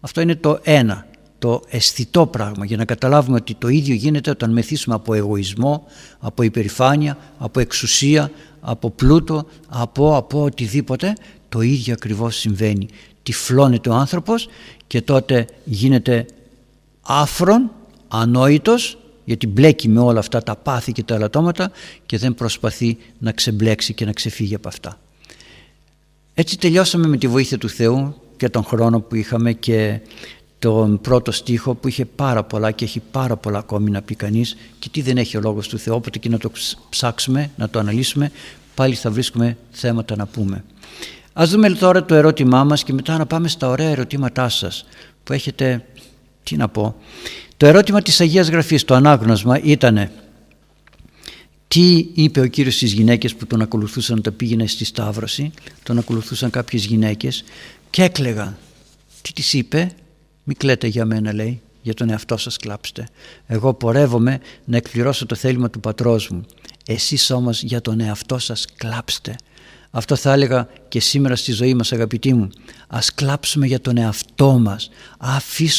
Αυτό είναι το ένα, το αισθητό πράγμα για να καταλάβουμε ότι το ίδιο γίνεται όταν μεθύσουμε από εγωισμό, από υπερηφάνεια, από εξουσία, από πλούτο, από, από οτιδήποτε. Το ίδιο ακριβώς συμβαίνει. Τυφλώνεται ο άνθρωπος και τότε γίνεται άφρον, ανόητος γιατί μπλέκει με όλα αυτά τα πάθη και τα ελαττώματα και δεν προσπαθεί να ξεμπλέξει και να ξεφύγει από αυτά. Έτσι τελειώσαμε με τη βοήθεια του Θεού και τον χρόνο που είχαμε και τον πρώτο στίχο που είχε πάρα πολλά και έχει πάρα πολλά ακόμη να πει κανείς και τι δεν έχει ο Λόγος του Θεού όποτε και να το ψάξουμε, να το αναλύσουμε πάλι θα βρίσκουμε θέματα να πούμε. Ας δούμε τώρα το ερώτημά μας και μετά να πάμε στα ωραία ερωτήματά σας που έχετε, τι να πω, το ερώτημα της Αγίας Γραφής, το ανάγνωσμα ήταν τι είπε ο Κύριος στις γυναίκες που τον ακολουθούσαν όταν πήγαινε στη Σταύρωση, τον ακολουθούσαν κάποιες γυναίκες και έκλεγαν. Τι τις είπε, μη κλαίτε για μένα λέει, για τον εαυτό σας κλάψτε. Εγώ πορεύομαι να εκπληρώσω το θέλημα του πατρός μου. Εσείς όμως για τον εαυτό σας κλάψτε. Αυτό θα έλεγα και σήμερα στη ζωή μας αγαπητοί μου. Ας κλάψουμε για τον εαυτό μας.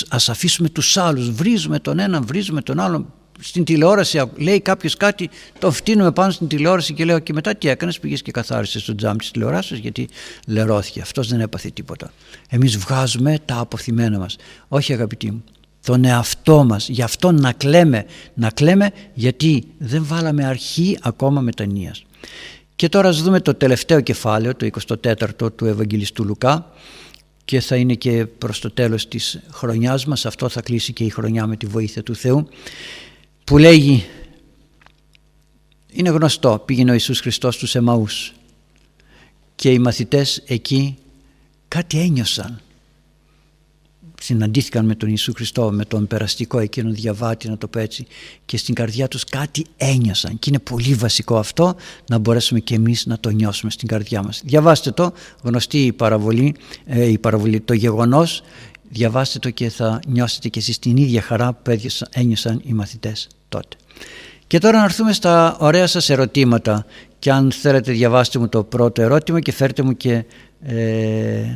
Ας αφήσουμε τους άλλους. Βρίζουμε τον έναν, βρίζουμε τον άλλον. Στην τηλεόραση λέει κάποιος κάτι, το φτύνουμε πάνω στην τηλεόραση και λέω και μετά τι έκανες, πήγες και καθάρισες στο τζάμ της τηλεοράσης γιατί λερώθηκε. Αυτός δεν έπαθε τίποτα. Εμείς βγάζουμε τα αποθυμένα μας. Όχι αγαπητοί μου τον εαυτό μας, γι' αυτό να κλαίμε, να κλαίμε γιατί δεν βάλαμε αρχή ακόμα μετανοίας. Και τώρα ας δούμε το τελευταίο κεφάλαιο, το 24ο του Ευαγγελιστού Λουκά και θα είναι και προς το τέλος της χρονιάς μας, αυτό θα κλείσει και η χρονιά με τη βοήθεια του Θεού, που λέγει, είναι γνωστό, πήγαινε ο Ιησούς Χριστός στους Εμαούς και οι μαθητές εκεί κάτι ένιωσαν συναντήθηκαν με τον Ιησού Χριστό, με τον περαστικό εκείνον διαβάτη να το πω έτσι και στην καρδιά τους κάτι ένιωσαν και είναι πολύ βασικό αυτό να μπορέσουμε και εμείς να το νιώσουμε στην καρδιά μας. Διαβάστε το, γνωστή η παραβολή, ε, η παραβολή το γεγονός, διαβάστε το και θα νιώσετε και εσείς την ίδια χαρά που ένιωσαν οι μαθητές τότε. Και τώρα να έρθουμε στα ωραία σας ερωτήματα και αν θέλετε διαβάστε μου το πρώτο ερώτημα και φέρτε μου και ε,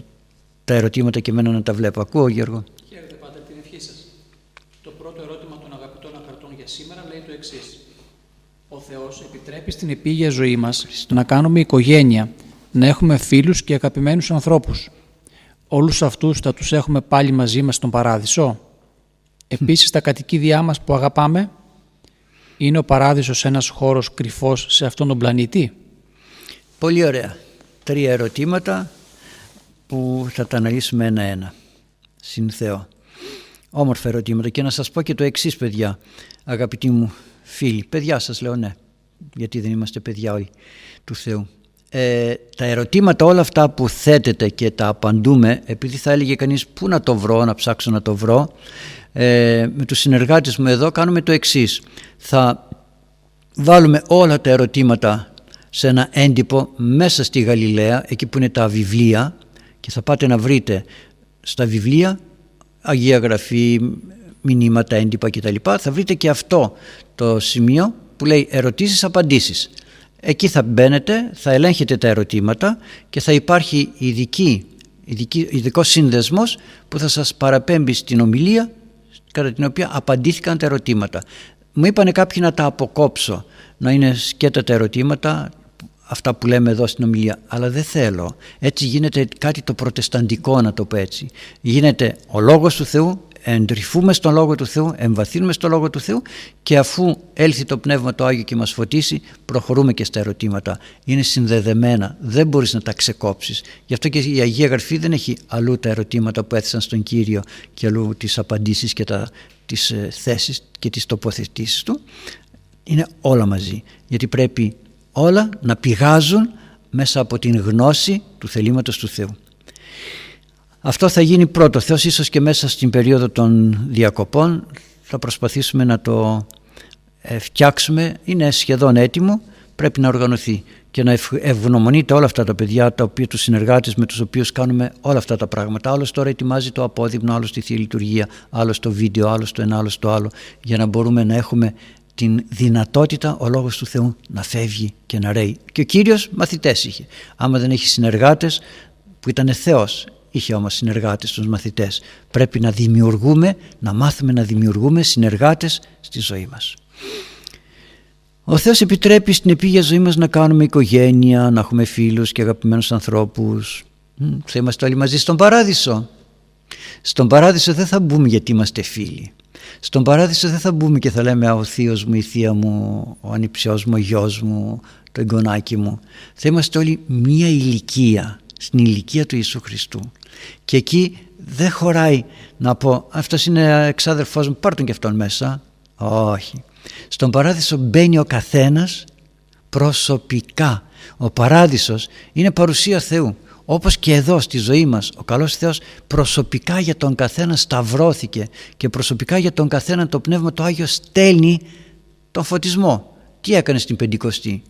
τα ερωτήματα και εμένα να τα βλέπω. Ακούω Γιώργο. Χαίρετε πάντα την ευχή σας. Το πρώτο ερώτημα των αγαπητών ακαρτών για σήμερα λέει το εξής. Ο Θεός επιτρέπει στην επίγεια ζωή μας να κάνουμε οικογένεια, να έχουμε φίλους και αγαπημένους ανθρώπους. Όλους αυτούς θα τους έχουμε πάλι μαζί μας στον Παράδεισο. Επίσης τα κατοικίδια μας που αγαπάμε είναι ο Παράδεισος ένας χώρος κρυφός σε αυτόν τον πλανήτη. Πολύ ωραία. Τρία ερωτήματα που θα τα αναλύσουμε ένα-ένα. Συν Θεό. Όμορφα ερωτήματα και να σας πω και το εξής παιδιά, αγαπητοί μου φίλοι. Παιδιά σας λέω ναι, γιατί δεν είμαστε παιδιά όλοι του Θεού. Ε, τα ερωτήματα όλα αυτά που θέτετε και τα απαντούμε, επειδή θα έλεγε κανείς πού να το βρω, να ψάξω να το βρω, ε, με τους συνεργάτες μου εδώ κάνουμε το εξής. Θα βάλουμε όλα τα ερωτήματα σε ένα έντυπο μέσα στη Γαλιλαία, εκεί που είναι τα βιβλία, και θα πάτε να βρείτε στα βιβλία Αγία Γραφή, μηνύματα, έντυπα κτλ. Θα βρείτε και αυτό το σημείο που λέει ερωτήσεις, απαντήσεις. Εκεί θα μπαίνετε, θα ελέγχετε τα ερωτήματα και θα υπάρχει ειδική, ειδική, ειδικός σύνδεσμος που θα σας παραπέμπει στην ομιλία κατά την οποία απαντήθηκαν τα ερωτήματα. Μου είπανε κάποιοι να τα αποκόψω, να είναι σκέτα τα ερωτήματα, αυτά που λέμε εδώ στην ομιλία αλλά δεν θέλω έτσι γίνεται κάτι το προτεσταντικό να το πω έτσι γίνεται ο λόγος του Θεού εντρυφούμε στον Λόγο του Θεού, εμβαθύνουμε στον Λόγο του Θεού και αφού έλθει το Πνεύμα το Άγιο και μας φωτίσει προχωρούμε και στα ερωτήματα. Είναι συνδεδεμένα, δεν μπορείς να τα ξεκόψεις. Γι' αυτό και η Αγία Γραφή δεν έχει αλλού τα ερωτήματα που έθεσαν στον Κύριο και αλλού τις απαντήσεις και τα, τις ε, θέσεις και τις τοποθετήσεις του. Είναι όλα μαζί γιατί πρέπει όλα να πηγάζουν μέσα από την γνώση του θελήματος του Θεού. Αυτό θα γίνει πρώτο. Θεός ίσως και μέσα στην περίοδο των διακοπών θα προσπαθήσουμε να το ε, φτιάξουμε, είναι σχεδόν έτοιμο, πρέπει να οργανωθεί και να ευγνωμονείτε όλα αυτά τα παιδιά, τα οποία, τους συνεργάτες με τους οποίους κάνουμε όλα αυτά τα πράγματα. Άλλος τώρα ετοιμάζει το απόδειμνο, άλλος τη Θεία Λειτουργία, άλλος το βίντεο, άλλος το ένα, άλλος το άλλο, για να μπορούμε να έχουμε την δυνατότητα ο Λόγος του Θεού να φεύγει και να ρέει. Και ο Κύριος μαθητές είχε. Άμα δεν έχει συνεργάτες που ήταν Θεός, είχε όμως συνεργάτες στους μαθητές. Πρέπει να δημιουργούμε, να μάθουμε να δημιουργούμε συνεργάτες στη ζωή μας. Ο Θεός επιτρέπει στην επίγεια ζωή μας να κάνουμε οικογένεια, να έχουμε φίλους και αγαπημένους ανθρώπους. Θα είμαστε όλοι μαζί στον παράδεισο. Στον παράδεισο δεν θα μπούμε γιατί είμαστε φίλοι. Στον παράδεισο δεν θα μπούμε και θα λέμε ο θείος μου, η θεία μου, ο ανιψιός μου, ο γιος μου, το εγγονάκι μου. Θα είμαστε όλοι μία ηλικία, στην ηλικία του Ιησού Χριστού. Και εκεί δεν χωράει να πω αυτός είναι εξάδερφός μου, πάρ τον και αυτόν μέσα. Όχι. Στον παράδεισο μπαίνει ο καθένας προσωπικά. Ο παράδεισος είναι παρουσία Θεού. Όπως και εδώ στη ζωή μας ο καλός Θεός προσωπικά για τον καθένα σταυρώθηκε και προσωπικά για τον καθένα το Πνεύμα το Άγιο στέλνει τον φωτισμό. Τι έκανε στην Πεντηκοστή;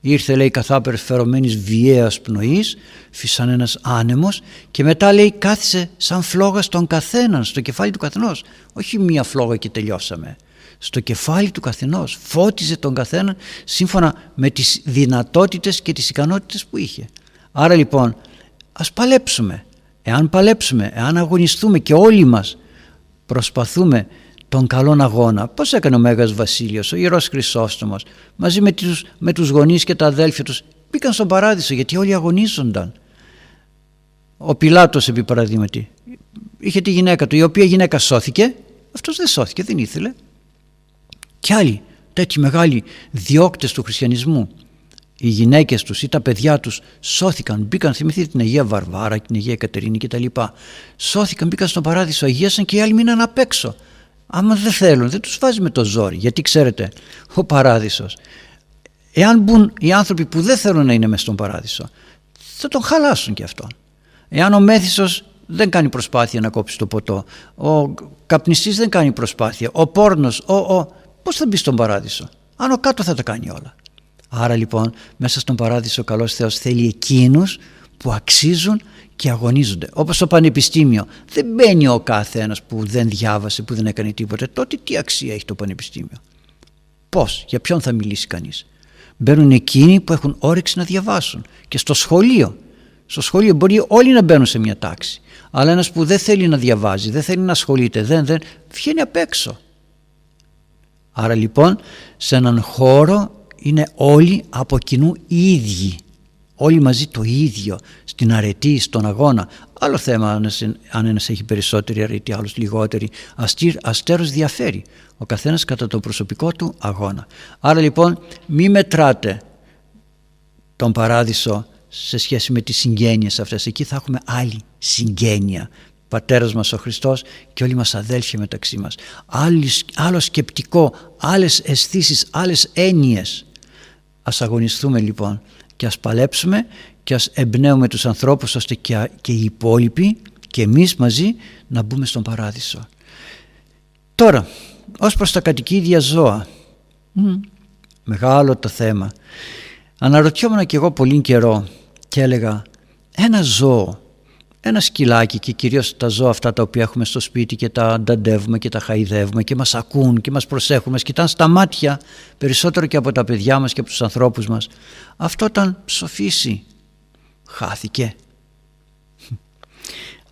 Ήρθε λέει καθάπερ φερωμένης βιαίας πνοής, φυσαν ένας άνεμος και μετά λέει κάθισε σαν φλόγα στον καθέναν, στο κεφάλι του καθενός. Όχι μία φλόγα και τελειώσαμε στο κεφάλι του καθενός φώτιζε τον καθένα σύμφωνα με τις δυνατότητες και τις ικανότητες που είχε άρα λοιπόν ας παλέψουμε. Εάν παλέψουμε, εάν αγωνιστούμε και όλοι μας προσπαθούμε τον καλόν αγώνα πως έκανε ο Μέγας Βασίλειος, ο Ιερός Χρυσόστομος μαζί με τους, με τους γονείς και τα αδέλφια τους μπήκαν στον παράδεισο γιατί όλοι αγωνίζονταν. Ο Πιλάτος επί παραδείγματι είχε τη γυναίκα του η οποία γυναίκα σώθηκε αυτός δεν σώθηκε, δεν ήθελε. Και άλλοι τέτοιοι μεγάλοι διώκτες του χριστιανισμού οι γυναίκες τους ή τα παιδιά τους σώθηκαν, μπήκαν, θυμηθείτε την Αγία Βαρβάρα, την Αγία Κατερίνη κτλ. Σώθηκαν, μπήκαν στον παράδεισο, αγίασαν και οι άλλοι μείναν απ' έξω. Άμα δεν θέλουν, δεν τους βάζει με το ζόρι. Γιατί ξέρετε, ο παράδεισος, εάν μπουν οι άνθρωποι που δεν θέλουν να είναι μέσα στον παράδεισο, θα τον χαλάσουν και αυτόν. Εάν ο μέθησος δεν κάνει προσπάθεια να κόψει το ποτό, ο καπνιστής δεν κάνει προσπάθεια, ο πόρνος, ο, ο, πώς θα μπει στον παράδεισο. Άνω κάτω θα τα κάνει όλα. Άρα λοιπόν μέσα στον παράδεισο ο καλός Θεός θέλει εκείνους που αξίζουν και αγωνίζονται. Όπως στο πανεπιστήμιο δεν μπαίνει ο κάθε ένας που δεν διάβασε, που δεν έκανε τίποτε. Τότε τι αξία έχει το πανεπιστήμιο; Πώς, για ποιον θα μιλήσει κανείς; Μπαίνουν εκείνοι που έχουν όρεξη να διαβάσουν. Και στο σχολείο. Στο σχολείο μπορεί όλοι να μπαίνουν σε μια τάξη. Αλλά ένας που δεν θέλει να διαβάζει, δεν θέλει να ασχολείται, δεν, δεν, βγαίνει απ' έξω. Άρα λοιπόν σε έναν χώρο είναι όλοι από κοινού οι ίδιοι. Όλοι μαζί το ίδιο, στην αρετή, στον αγώνα. Άλλο θέμα αν ένας έχει περισσότερη αρετή, άλλος λιγότερη. Αστέρος διαφέρει. Ο καθένας κατά το προσωπικό του αγώνα. Άρα λοιπόν μη μετράτε τον παράδεισο σε σχέση με τις συγγένειες αυτές. Εκεί θα έχουμε άλλη συγγένεια πατέρας μας ο Χριστός και όλοι μας αδέλφια μεταξύ μας. Άλλο σκεπτικό, άλλες αισθήσεις, άλλες έννοιες. Ας αγωνιστούμε λοιπόν και ας παλέψουμε και ας εμπνέουμε τους ανθρώπους ώστε και, και οι υπόλοιποι και εμείς μαζί να μπούμε στον παράδεισο. Τώρα, ως προς τα κατοικίδια ζώα, μεγάλο το θέμα. Αναρωτιόμουν και εγώ πολύ καιρό και έλεγα ένα ζώο ένα σκυλάκι και κυρίως τα ζώα αυτά τα οποία έχουμε στο σπίτι και τα ανταντεύουμε και τα χαϊδεύουμε και μας ακούν και μας προσέχουν, μας κοιτάνε στα μάτια περισσότερο και από τα παιδιά μας και από τους ανθρώπους μας. Αυτό ήταν ψοφήσει. Χάθηκε.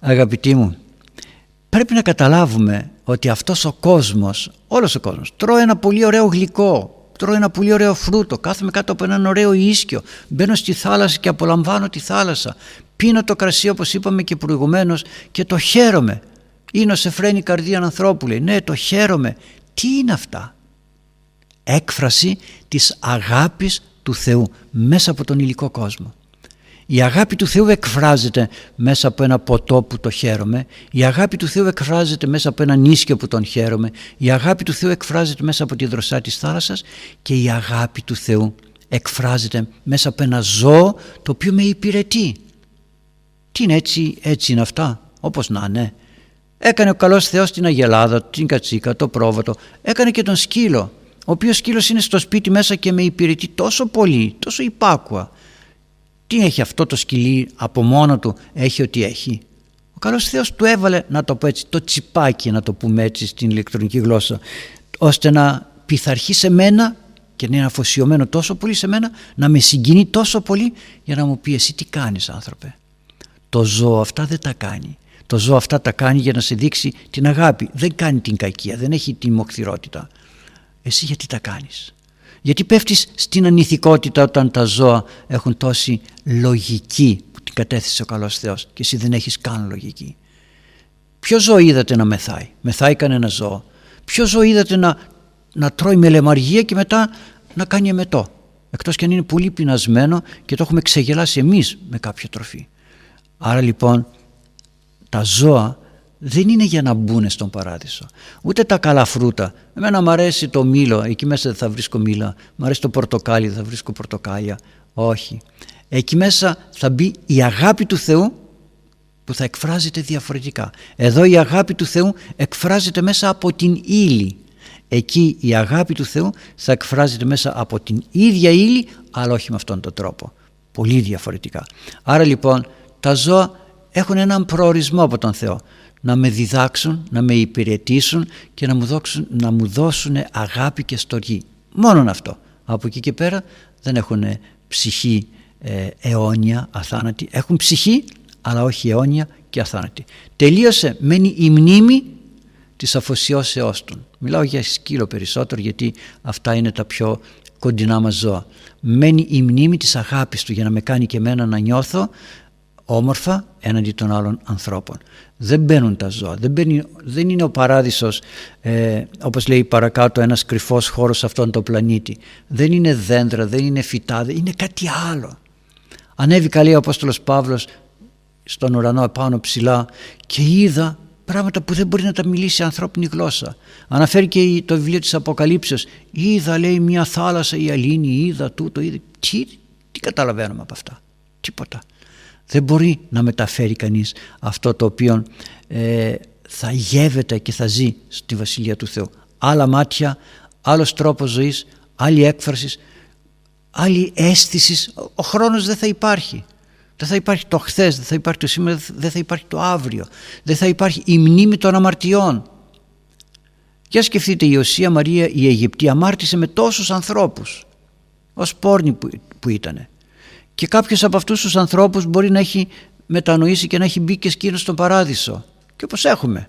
Αγαπητοί μου, πρέπει να καταλάβουμε ότι αυτός ο κόσμος, όλος ο κόσμος, τρώει ένα πολύ ωραίο γλυκό, τρώω ένα πολύ ωραίο φρούτο, κάθομαι κάτω από έναν ωραίο ίσκιο, μπαίνω στη θάλασσα και απολαμβάνω τη θάλασσα. Πίνω το κρασί όπως είπαμε και προηγουμένως και το χαίρομαι. Είναι σε φρένη καρδία ανθρώπου λέει. Ναι το χαίρομαι. Τι είναι αυτά; Έκφραση της αγάπης του Θεού μέσα από τον υλικό κόσμο. Η αγάπη του Θεού εκφράζεται μέσα από ένα ποτό που το χαίρομαι. Η αγάπη του Θεού εκφράζεται μέσα από ένα νίσκιο που τον χαίρομαι. Η αγάπη του Θεού εκφράζεται μέσα από τη δροσιά της θάλασσας και η αγάπη του Θεού εκφράζεται μέσα από ένα ζώο το οποίο με υπηρετεί. Τι είναι έτσι, έτσι είναι αυτά, όπως να είναι. Έκανε ο καλός Θεός την αγελάδα, την κατσίκα, το πρόβατο, έκανε και τον σκύλο. ο οποίος σκύλος είναι στο σπίτι μέσα και με υπηρετεί τόσο πολύ, τόσο υπάκουα. Τι έχει αυτό το σκυλί από μόνο του, έχει ότι έχει. Ο καλός Θεός του έβαλε, να το πω έτσι, το τσιπάκι να το πούμε έτσι στην ηλεκτρονική γλώσσα, ώστε να πειθαρχεί σε μένα και να είναι αφοσιωμένο τόσο πολύ σε μένα, να με συγκινεί τόσο πολύ για να μου πει εσύ τι κάνεις άνθρωπε; Το ζώο αυτά δεν τα κάνει. Το ζώο αυτά τα κάνει για να σε δείξει την αγάπη. Δεν κάνει την κακία, δεν έχει την μοχθηρότητα. Εσύ γιατί τα κάνεις; Γιατί πέφτεις στην ανηθικότητα όταν τα ζώα έχουν τόση λογική που την κατέθεσε ο καλός Θεός και εσύ δεν έχεις καν λογική; Ποιο ζώο είδατε να μεθάει; Μεθάει κανένα ζώο. Ποιο ζώο είδατε να, να τρώει με λεμαργία και μετά να κάνει εμετό; Εκτός και αν είναι πολύ πεινασμένο και το έχουμε ξεγελάσει εμείς με κάποια τροφή. Άρα λοιπόν τα ζώα δεν είναι για να μπουν στον παράδεισο. Ούτε τα καλά φρούτα. Εμένα μου αρέσει το μήλο, εκεί μέσα δεν θα βρίσκω μήλα. Μ' αρέσει το πορτοκάλι, δεν θα βρίσκω πορτοκάλια. Όχι. Εκεί μέσα θα μπει η αγάπη του Θεού που θα εκφράζεται διαφορετικά. Εδώ η αγάπη του Θεού εκφράζεται μέσα από την ύλη. Εκεί η αγάπη του Θεού θα εκφράζεται μέσα από την ίδια ύλη αλλά όχι με αυτόν τον τρόπο. Πολύ διαφορετικά. Άρα λοιπόν τα ζώα έχουν έναν προορισμό από τον Θεό να με διδάξουν, να με υπηρετήσουν και να μου δώσουν, να μου δώσουν αγάπη και στοργή. Μόνον αυτό. Από εκεί και πέρα δεν έχουν ψυχή ε, αιώνια, αθάνατη. Έχουν ψυχή αλλά όχι αιώνια και αθάνατη. Τελείωσε, μένει η μνήμη της αφοσιώσεώς των. Μιλάω για σκύλο περισσότερο γιατί αυτά είναι τα πιο κοντινά μας ζώα. Μένει η μνήμη της αγάπης του για να με κάνει και εμένα να νιώθω όμορφα έναντι των άλλων ανθρώπων. Δεν μπαίνουν τα ζώα, δεν, μπαίνει, δεν είναι ο παράδεισος ε, όπως λέει παρακάτω ένας κρυφός χώρος σε αυτόν τον πλανήτη. Δεν είναι δέντρα, δεν είναι φυτά, είναι κάτι άλλο. Ανέβηκα λέει ο Απόστολος Παύλος στον ουρανό επάνω ψηλά και είδα πράγματα που δεν μπορεί να τα μιλήσει ανθρώπινη γλώσσα. Αναφέρει και το βιβλίο της Αποκαλύψεως. Είδα λέει μια θάλασσα η αλήνη, είδα τούτο, είδα. Τι, τι καταλαβαίνουμε από αυτά; Τίποτα. Δεν μπορεί να μεταφέρει κανείς αυτό το οποίο ε, θα γεύεται και θα ζει στη Βασιλεία του Θεού. Άλλα μάτια, άλλος τρόπος ζωής, άλλη έκφρασης, άλλη αίσθησης. Ο χρόνος δεν θα υπάρχει. Δεν θα υπάρχει το χθες, δεν θα υπάρχει το σήμερα, δεν θα υπάρχει το αύριο. Δεν θα υπάρχει η μνήμη των αμαρτιών. Για σκεφτείτε η Οσία Μαρία η Αιγυπτή αμάρτησε με τόσους ανθρώπους ως πόρνη που, που ήτανε και κάποιος από αυτούς τους ανθρώπους μπορεί να έχει μετανοήσει και να έχει μπει και σκήνο στον παράδεισο. Και όπως έχουμε.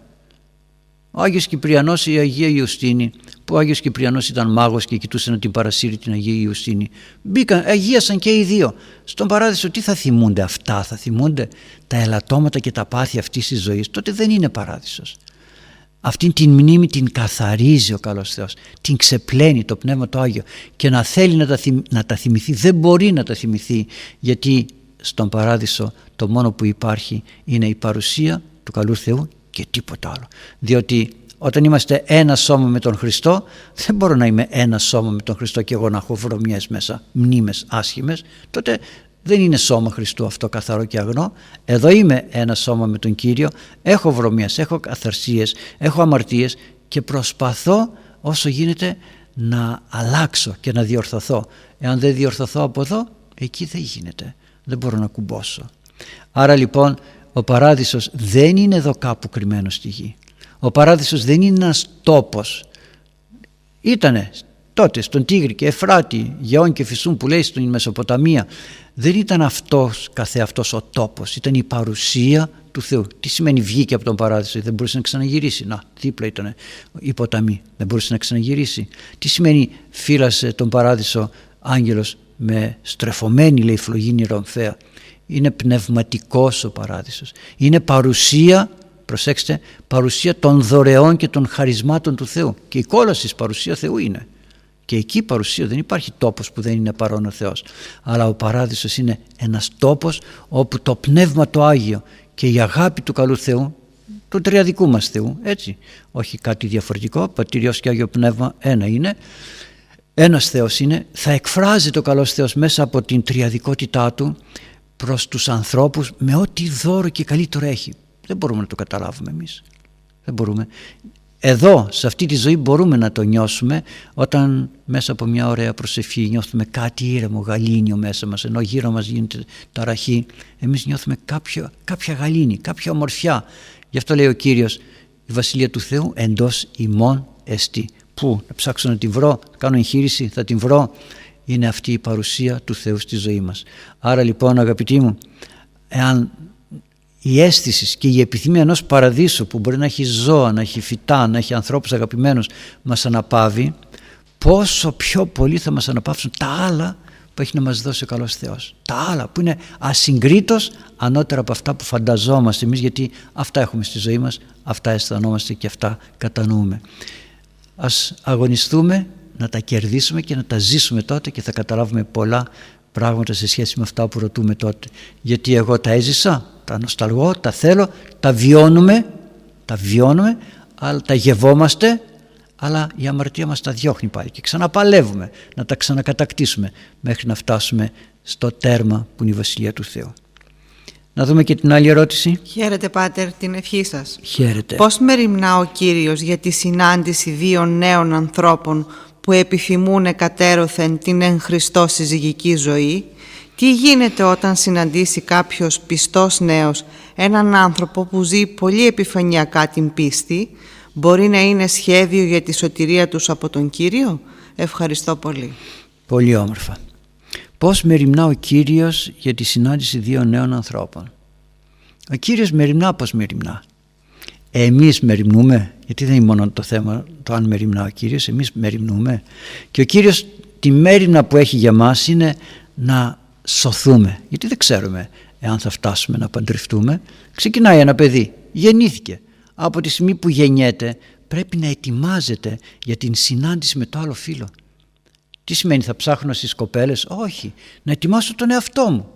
Ο Άγιος Κυπριανός ή η Αγία Ιωστίνη που ο Άγιος Κυπριανός ήταν μάγος και κοιτούσε να την παρασύρει την Αγία Ιωστίνη μπήκαν, αγίασαν και οι δύο. Στον παράδεισο τι θα θυμούνται αυτά θα θυμούνται τα ελαττώματα και τα πάθη αυτής της ζωής. Τότε δεν είναι παράδεισος αυτήν την μνήμη την καθαρίζει ο καλός Θεός. Την ξεπλένει το Πνεύμα το Άγιο. Και να θέλει να τα, να τα θυμηθεί δεν μπορεί να τα θυμηθεί. Γιατί στον Παράδεισο το μόνο που υπάρχει είναι η παρουσία του καλού Θεού και τίποτα άλλο. Διότι όταν είμαστε ένα σώμα με τον Χριστό δεν μπορώ να είμαι ένα σώμα με τον Χριστό και εγώ να έχω βρωμιές μέσα μνήμες άσχημες. Τότε δεν είναι σώμα Χριστού αυτό καθαρό και αγνό. Εδώ είμαι ένα σώμα με τον Κύριο. Έχω βρωμίες, έχω καθαρσίες, έχω αμαρτίες και προσπαθώ όσο γίνεται να αλλάξω και να διορθωθώ. Εάν δεν διορθωθώ από εδώ, εκεί δεν γίνεται. Δεν μπορώ να κουμπώσω. Άρα λοιπόν ο παράδεισος δεν είναι εδώ κάπου κρυμμένος στη γη. Ο παράδεισος δεν είναι ένας τόπος. Ήτανε τότε στον Τίγρη και Εφράτη, Γεών και Φυσούν που λέει στην Μεσοποταμία δεν ήταν αυτός καθεαυτός ο τόπος, ήταν η παρουσία του Θεού. Τι σημαίνει βγήκε από τον παράδεισο, δεν μπορούσε να ξαναγυρίσει. Να, δίπλα ήταν η ποταμή, δεν μπορούσε να ξαναγυρίσει. Τι σημαίνει φύλασε τον παράδεισο άγγελος με στρεφωμένη λέει φλογίνη ρομφαία. Είναι πνευματικός ο παράδεισος. Είναι παρουσία, προσέξτε, παρουσία των δωρεών και των χαρισμάτων του Θεού. Και η κόλαση παρουσίας Θεού είναι και εκεί παρουσία δεν υπάρχει τόπος που δεν είναι παρόν ο Θεός. Αλλά ο παράδεισος είναι ένας τόπος όπου το Πνεύμα το Άγιο και η αγάπη του καλού Θεού του τριαδικού μας Θεού έτσι όχι κάτι διαφορετικό Πατήριος και Άγιο Πνεύμα ένα είναι ένας Θεός είναι θα εκφράζει το καλός Θεός μέσα από την τριαδικότητά του προς τους ανθρώπους με ό,τι δώρο και καλύτερο έχει. Δεν μπορούμε να το καταλάβουμε εμείς. Δεν μπορούμε εδώ σε αυτή τη ζωή μπορούμε να το νιώσουμε όταν μέσα από μια ωραία προσευχή νιώθουμε κάτι ήρεμο, γαλήνιο μέσα μας ενώ γύρω μας γίνεται ταραχή. Εμείς νιώθουμε κάποιο, κάποια γαλήνη, κάποια ομορφιά. Γι' αυτό λέει ο Κύριος η Βασιλεία του Θεού εντός ημών εστί Πού να ψάξω να την βρω, κάνω εγχείρηση, θα την βρω. Είναι αυτή η παρουσία του Θεού στη ζωή μας. Άρα λοιπόν αγαπητοί μου εάν η αίσθησης και η επιθυμία ενός παραδείσου που μπορεί να έχει ζώα, να έχει φυτά, να έχει ανθρώπους αγαπημένους μας αναπαύει πόσο πιο πολύ θα μας αναπαύσουν τα άλλα που έχει να μας δώσει ο καλός Θεός. Τα άλλα που είναι ασυγκρίτως ανώτερα από αυτά που φανταζόμαστε εμείς γιατί αυτά έχουμε στη ζωή μας, αυτά αισθανόμαστε και αυτά κατανοούμε. Ας αγωνιστούμε να τα κερδίσουμε και να τα ζήσουμε τότε και θα καταλάβουμε πολλά πράγματα σε σχέση με αυτά που ρωτούμε τότε. Γιατί εγώ τα έζησα, τα νοσταλγώ, τα θέλω, τα βιώνουμε, τα βιώνουμε, αλλά τα γευόμαστε, αλλά η αμαρτία μας τα διώχνει πάλι και ξαναπαλεύουμε να τα ξανακατακτήσουμε μέχρι να φτάσουμε στο τέρμα που είναι η Βασιλεία του Θεού. Να δούμε και την άλλη ερώτηση. Χαίρετε Πάτερ την ευχή σας. Χαίρετε. Πώς μεριμνά ο Κύριος για τη συνάντηση δύο νέων ανθρώπων που επιθυμούν κατέρωθεν την εν Χριστώ συζυγική ζωή; Τι γίνεται όταν συναντήσει κάποιος πιστός νέος έναν άνθρωπο που ζει πολύ επιφανειακά την πίστη; Μπορεί να είναι σχέδιο για τη σωτηρία τους από τον Κύριο; Ευχαριστώ πολύ. Πολύ όμορφα. Πώς μεριμνά ο Κύριος για τη συνάντηση δύο νέων ανθρώπων; Ο Κύριος μεριμνά πώς μεριμνά; Εμείς μεριμνούμε; Γιατί δεν είναι μόνο το θέμα το αν μεριμνά ο Κύριος εμείς μεριμνούμε. Και ο Κύριος τη μέρημνα που έχει για μας είναι να σωθούμε. Γιατί δεν ξέρουμε εάν θα φτάσουμε να παντρευτούμε. Ξεκινάει ένα παιδί, γεννήθηκε. Από τη στιγμή που γεννιέται πρέπει να ετοιμάζεται για την συνάντηση με το άλλο φίλο. Τι σημαίνει θα ψάχνω στις κοπέλες; Όχι, να ετοιμάσω τον εαυτό μου.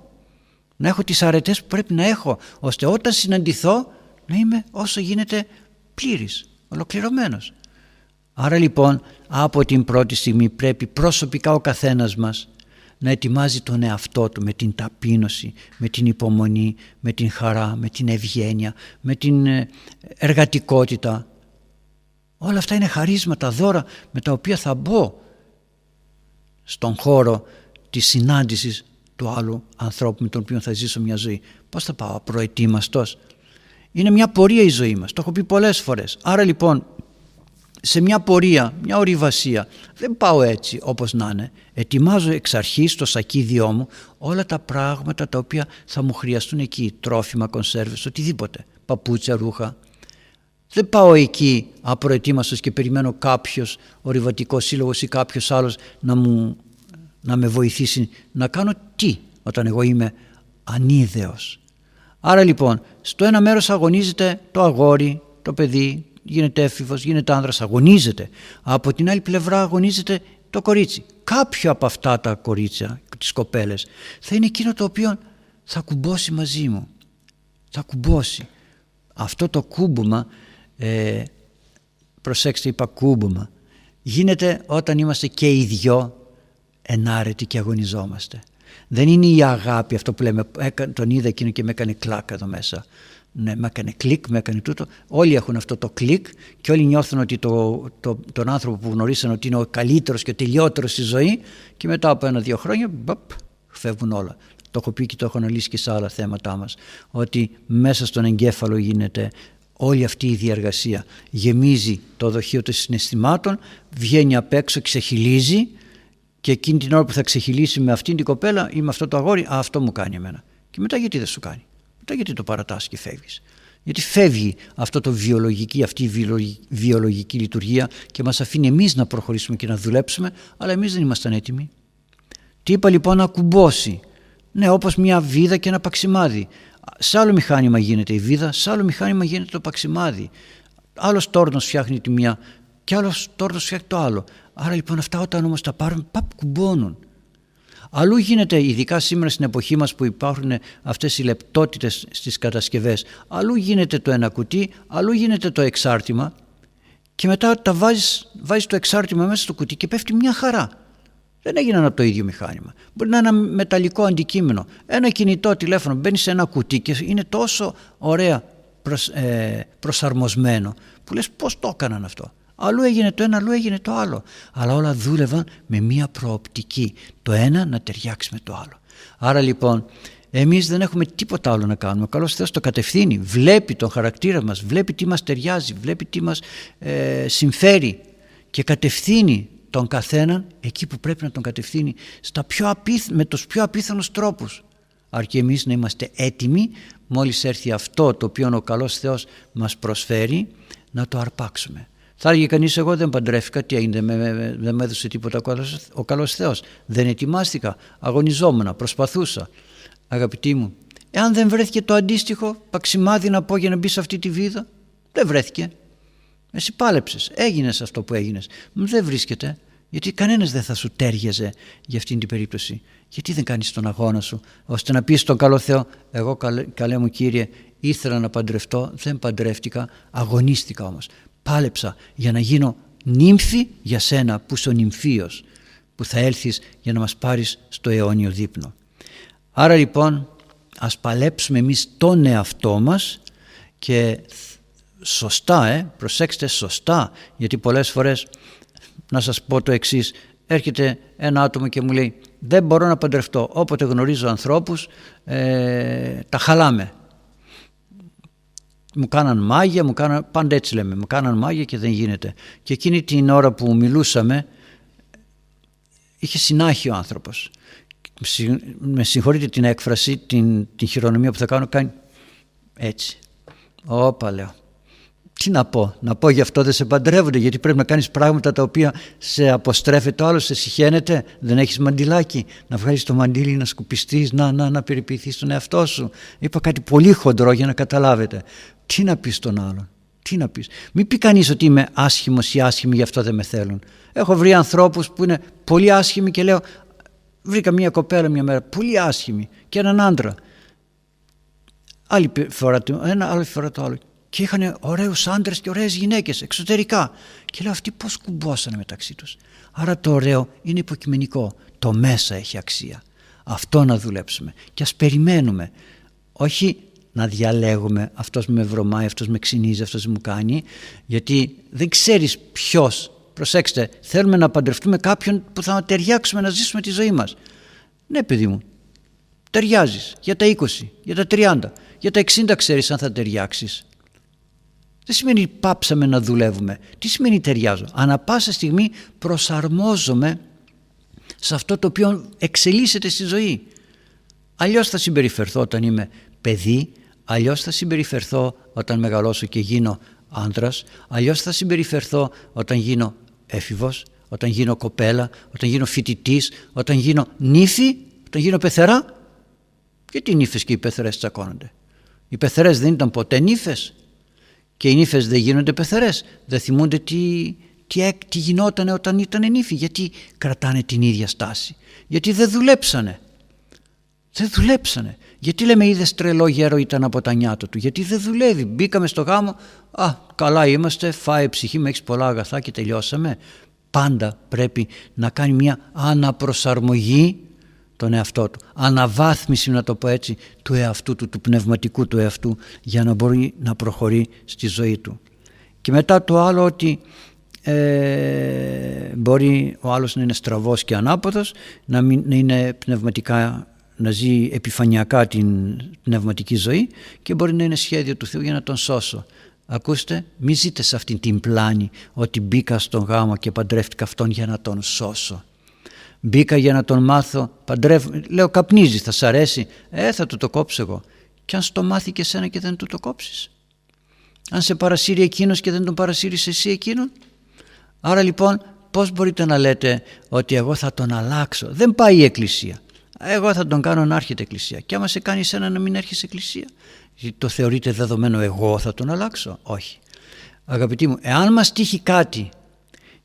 Να έχω τις αρετές που πρέπει να έχω ώστε όταν συναντηθώ να είμαι όσο γίνεται πλήρης, ολοκληρωμένος. Άρα λοιπόν από την πρώτη στιγμή πρέπει προσωπικά ο καθένας μας να ετοιμάζει τον εαυτό του με την ταπείνωση, με την υπομονή, με την χαρά, με την ευγένεια, με την ε, εργατικότητα. Όλα αυτά είναι χαρίσματα, δώρα με τα οποία θα μπω στον χώρο της συνάντησης του άλλου ανθρώπου με τον οποίο θα ζήσω μια ζωή. Πώς θα πάω απροετοίμαστος. Είναι μια πορεία η ζωή μας, το έχω πει πολλές φορές. Άρα λοιπόν σε μια πορεία, μια ορειβασία. Δεν πάω έτσι όπως να είναι. Ετοιμάζω εξ αρχής στο σακίδιό μου όλα τα πράγματα τα οποία θα μου χρειαστούν εκεί. Τρόφιμα, κονσέρβες, οτιδήποτε. Παπούτσια, ρούχα. Δεν πάω εκεί απροετοίμαστος και περιμένω κάποιος ορειβατικός σύλλογος ή κάποιος άλλος να, μου, να με βοηθήσει να κάνω τι όταν εγώ είμαι ανίδεος. Άρα λοιπόν στο ένα μέρος αγωνίζεται το αγόρι, το παιδί, γίνεται έφηβος, γίνεται άνδρας, αγωνίζεται. Από την άλλη πλευρά αγωνίζεται το κορίτσι. Κάποιο από αυτά τα κορίτσια, τις κοπέλες, θα είναι εκείνο το οποίο θα κουμπώσει μαζί μου. Θα κουμπώσει. Αυτό το κούμπομα, ε, προσέξτε είπα κούμπομα, γίνεται όταν είμαστε και οι δυο ενάρετοι και αγωνιζόμαστε. Δεν είναι η αγάπη αυτό που λέμε, τον είδα εκείνο και με έκανε κλάκα εδώ μέσα ναι, με έκανε κλικ, με έκανε τούτο. Όλοι έχουν αυτό το κλικ και όλοι νιώθουν ότι το, το, τον άνθρωπο που γνωρίσαν ότι είναι ο καλύτερος και ο τελειότερος στη ζωή και μετά από ένα-δύο χρόνια μπαπ, φεύγουν όλα. Το έχω πει και το έχω αναλύσει και σε άλλα θέματά μας ότι μέσα στον εγκέφαλο γίνεται όλη αυτή η διαργασία. Γεμίζει το δοχείο των συναισθημάτων, βγαίνει απ' έξω, ξεχυλίζει και εκείνη την ώρα που θα ξεχυλήσει με αυτήν την κοπέλα ή με αυτό το αγόρι, α, αυτό μου κάνει εμένα. Και μετά γιατί δεν σου κάνει. Μετά γιατί το παρατάς και φεύγεις. Γιατί φεύγει αυτό το βιολογική, αυτή η βιολογική λειτουργία και μας αφήνει εμείς να προχωρήσουμε και να δουλέψουμε, αλλά εμείς δεν ήμασταν έτοιμοι. Τι είπα λοιπόν να κουμπώσει. Ναι, όπως μια βίδα και ένα παξιμάδι. Σε άλλο μηχάνημα γίνεται η βίδα, σε άλλο μηχάνημα γίνεται το παξιμάδι. Άλλος τόρνος φτιάχνει τη μία και άλλος τόρνος φτιάχνει το άλλο. Άρα λοιπόν αυτά όταν όμως τα πάρουν, παπ κουμπώνουν. Αλλού γίνεται, ειδικά σήμερα στην εποχή μας που υπάρχουν αυτές οι λεπτότητες στις κατασκευές, αλλού γίνεται το ένα κουτί, αλλού γίνεται το εξάρτημα και μετά τα βάζεις, βάζεις το εξάρτημα μέσα στο κουτί και πέφτει μια χαρά. Δεν έγιναν από το ίδιο μηχάνημα. Μπορεί να είναι ένα μεταλλικό αντικείμενο. Ένα κινητό τηλέφωνο μπαίνει σε ένα κουτί και είναι τόσο ωραία ε, προσαρμοσμένο που λες πώς το έκαναν αυτό. Αλλού έγινε το ένα, αλλού έγινε το άλλο. Αλλά όλα δούλευαν με μία προοπτική. Το ένα να ταιριάξει με το άλλο. Άρα λοιπόν εμείς δεν έχουμε τίποτα άλλο να κάνουμε. Ο καλός Θεός το κατευθύνει. Βλέπει τον χαρακτήρα μας, βλέπει τι μας ταιριάζει, βλέπει τι μας ε, συμφέρει και κατευθύνει τον καθέναν εκεί που πρέπει να τον κατευθύνει στα πιο με τους πιο απίθανους τρόπους. Αρκεί εμείς να είμαστε έτοιμοι μόλις έρθει αυτό το οποίο ο καλός Θεός μας προσφέρει να το αρπάξουμε. Θα έλεγε κανείς: Εγώ δεν παντρεύτηκα, τι έγινε, δεν με έδωσε τίποτα ο καλός Θεός. Δεν ετοιμάστηκα, αγωνιζόμουν, προσπαθούσα. Αγαπητοί μου, εάν δεν βρέθηκε το αντίστοιχο παξιμάδι να πω για να μπει σε αυτή τη βίδα, δεν βρέθηκε. Εσύ πάλεψες, έγινες αυτό που έγινες. Δεν βρίσκεται, γιατί κανένας δεν θα σου τέριαζε για αυτήν την περίπτωση. Γιατί δεν κάνεις τον αγώνα σου, ώστε να πεις στον καλό Θεό: Εγώ, καλέ, καλέ μου κύριε, ήθελα να παντρευτώ, δεν παντρεύτηκα, αγωνίστηκα όμως πάλεψα για να γίνω νύμφη για σένα που είσαι ο νυμφίος που θα έλθεις για να μας πάρεις στο αιώνιο δείπνο. Άρα λοιπόν ας παλέψουμε εμείς τον εαυτό μας και σωστά, ε, προσέξτε σωστά γιατί πολλές φορές να σας πω το εξής έρχεται ένα άτομο και μου λέει δεν μπορώ να παντρευτώ όποτε γνωρίζω ανθρώπους ε, τα χαλάμε μου κάναν μάγια, μου κάναν, πάντα έτσι λέμε, μου κάναν μάγια και δεν γίνεται. Και εκείνη την ώρα που μιλούσαμε είχε συνάχει ο άνθρωπος. Με συγχωρείτε την έκφραση, την, την χειρονομία που θα κάνω, κάνει έτσι. Όπα λέω. Τι να πω, να πω γι' αυτό δεν σε παντρεύονται γιατί πρέπει να κάνεις πράγματα τα οποία σε αποστρέφει το άλλος, σε συχαίνεται, δεν έχεις μαντιλάκι, να βγάλεις το μαντίλι να σκουπιστείς, να, να, να περιποιηθείς τον εαυτό σου. Είπα κάτι πολύ χοντρό για να καταλάβετε. Τι να πεις τον άλλον, τι να πεις; Μην πει κανείς ότι είμαι άσχημος ή άσχημη γι' αυτό δεν με θέλουν. Έχω βρει ανθρώπους που είναι πολύ άσχημοι και λέω βρήκα μια κοπέλα μια μέρα πολύ άσχημη και έναν άντρα. Άλλη φορά το ένα, άλλη φορά το άλλο. Και είχαν ωραίους άντρες και ωραίες γυναίκες εξωτερικά. Και λέω αυτοί πώς κουμπόσανε μεταξύ τους. Άρα το ωραίο είναι υποκειμενικό. Το μέσα έχει αξία. Αυτό να δουλέψουμε. Και ας περιμένουμε. Όχι να διαλέγουμε αυτός με βρωμάει, αυτός με ξυνίζει, αυτός μου κάνει γιατί δεν ξέρεις ποιος προσέξτε θέλουμε να παντρευτούμε κάποιον που θα ταιριάξουμε να ζήσουμε τη ζωή μας. Ναι παιδί μου ταιριάζεις για τα 20, για τα 30 για τα 60 ξέρεις αν θα ταιριάξεις. δεν σημαίνει πάψαμε να δουλεύουμε. Τι σημαίνει ταιριάζω; Ανά πάσα στιγμή προσαρμόζομαι σε αυτό το οποίο εξελίσσεται στη ζωή. Αλλιώς θα συμπεριφερθώ όταν είμαι παιδί αλλιώς θα συμπεριφερθώ όταν μεγαλώσω και γίνω άντρας, αλλιώς θα συμπεριφερθώ όταν γίνω έφηβος, όταν γίνω κοπέλα, όταν γίνω φοιτητής, όταν γίνω νύφη, όταν γίνω πεθερά. Γιατί οι νύφες και οι πεθερές τσακώνονται; Οι πεθερές δεν ήταν ποτέ νύφες και οι νύφες δεν γίνονται πεθερές. Δεν θυμούνται τι, τι, τι γινόταν όταν ήταν νύφοι. Γιατί κρατάνε την ίδια στάση; Γιατί δεν δουλέψανε; Δεν δουλέψανε. Γιατί λέμε είδες τρελό γέρο ήταν από τα νιάτα του. Γιατί δεν δουλεύει. Μπήκαμε στο γάμο. Α, καλά είμαστε. Φάει ψυχή με έχεις πολλά αγαθά και τελειώσαμε. Πάντα πρέπει να κάνει μια αναπροσαρμογή τον εαυτό του. Αναβάθμιση να το πω έτσι του εαυτού του, του πνευματικού του εαυτού για να μπορεί να προχωρεί στη ζωή του. Και μετά το άλλο ότι ε, μπορεί ο άλλος να είναι στραβός και ανάποδος, να, μην, να είναι πνευματικά να ζει επιφανειακά την πνευματική ζωή και μπορεί να είναι σχέδιο του Θεού για να τον σώσω. Ακούστε, μην ζείτε σε αυτήν την πλάνη ότι μπήκα στον γάμο και παντρεύτηκα αυτόν για να τον σώσω. Μπήκα για να τον μάθω, παντρεύ... λέω καπνίζει, θα σ' αρέσει, ε θα του το κόψω εγώ. Και αν στο μάθει και σένα και δεν του το κόψεις. Αν σε παρασύρει εκείνος και δεν τον παρασύρεις εσύ εκείνον. Άρα λοιπόν πώς μπορείτε να λέτε ότι εγώ θα τον αλλάξω; Δεν πάει η εκκλησία εγώ θα τον κάνω να έρχεται εκκλησία. Και άμα σε κάνει ένα να μην έρχεσαι εκκλησία, το θεωρείτε δεδομένο εγώ θα τον αλλάξω; Όχι. Αγαπητοί μου, εάν μας τύχει κάτι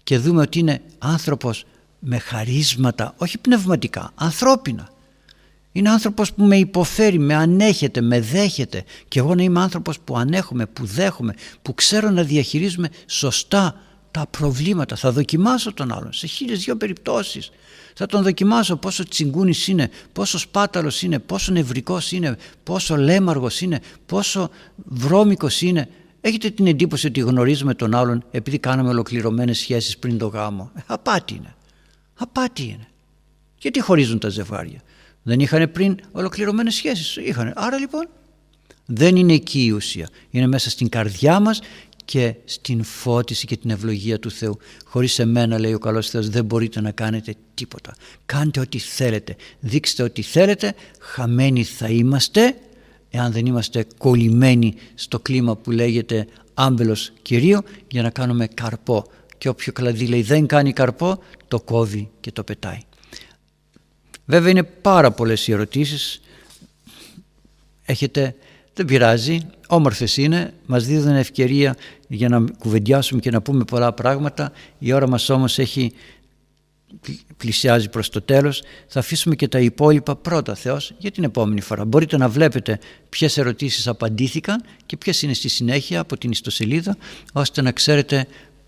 και δούμε ότι είναι άνθρωπος με χαρίσματα, όχι πνευματικά, ανθρώπινα. Είναι άνθρωπος που με υποφέρει, με ανέχεται, με δέχεται και εγώ να είμαι άνθρωπος που ανέχομαι, που δέχομαι, που ξέρω να διαχειρίζουμε σωστά τα προβλήματα. Θα δοκιμάσω τον άλλον σε χίλιες δυο περιπτώσεις Θα τον δοκιμάσω πόσο τσιγκούνης είναι, πόσο σπάταλος είναι, πόσο νευρικός είναι, πόσο λέμαργος είναι, πόσο βρώμικος είναι. Έχετε την εντύπωση ότι γνωρίζουμε τον άλλον επειδή κάναμε ολοκληρωμένες σχέσεις πριν το γάμο. Ε, απάτη είναι. Απάτη είναι. Γιατί χωρίζουν τα ζευγάρια; Δεν είχαν πριν ολοκληρωμένες σχέσεις; Είχαν. Άρα λοιπόν δεν είναι εκεί η ουσία. Είναι μέσα στην καρδιά μας και στην φώτιση και την ευλογία του Θεού. Χωρίς εμένα λέει ο καλός Θεός δεν μπορείτε να κάνετε τίποτα. Κάντε ό,τι θέλετε. Δείξτε ό,τι θέλετε. Χαμένοι θα είμαστε εάν δεν είμαστε κολλημένοι στο κλίμα που λέγεται άμπελος Κυρίου για να κάνουμε καρπό. Και όποιο κλαδί λέει δεν κάνει καρπό το κόβει και το πετάει. Βέβαια είναι πάρα πολλές οι ερωτήσεις. Έχετε, δεν πειράζει, όμορφες είναι, μας δίδουν ευκαιρία για να κουβεντιάσουμε και να πούμε πολλά πράγματα. Η ώρα μας όμως έχει πλησιάζει προς το τέλος. Θα αφήσουμε και τα υπόλοιπα πρώτα Θεός για την επόμενη φορά. Μπορείτε να βλέπετε ποιες ερωτήσεις απαντήθηκαν και ποιες είναι στη συνέχεια από την ιστοσελίδα ώστε να ξέρετε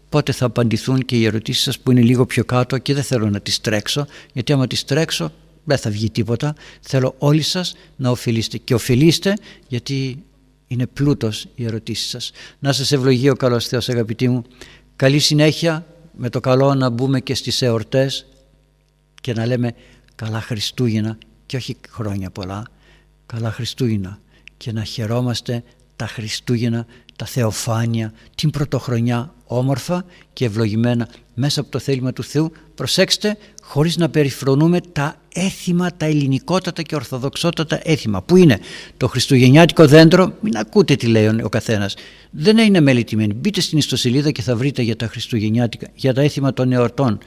πότε θα απαντηθούν και οι ερωτήσεις σας που είναι λίγο πιο κάτω και δεν θέλω να τις τρέξω γιατί άμα τις τρέξω δεν θα βγει τίποτα. Θέλω όλοι σας να ωφελήσετε και ωφελήστε γιατί είναι πλούτος οι ερωτήσεις σας. Να σας ευλογεί ο καλός Θεός αγαπητοί μου. Καλή συνέχεια. Με το καλό να μπούμε και στις εορτές και να λέμε καλά Χριστούγεννα και όχι χρόνια πολλά καλά Χριστούγεννα και να χαιρόμαστε τα Χριστούγεννα, τα Θεοφάνεια, την Πρωτοχρονιά όμορφα και ευλογημένα μέσα από το θέλημα του Θεού. Προσέξτε χωρίς να περιφρονούμε τα έθιμα, τα ελληνικότατα και ορθοδοξότατα έθιμα που είναι το χριστουγεννιάτικο δέντρο. Μην ακούτε τι λέει ο καθένας. Δεν είναι μελετημένη. Μπείτε στην ιστοσελίδα και θα βρείτε για τα χριστουγεννιάτικα για τα έθιμα των εορτών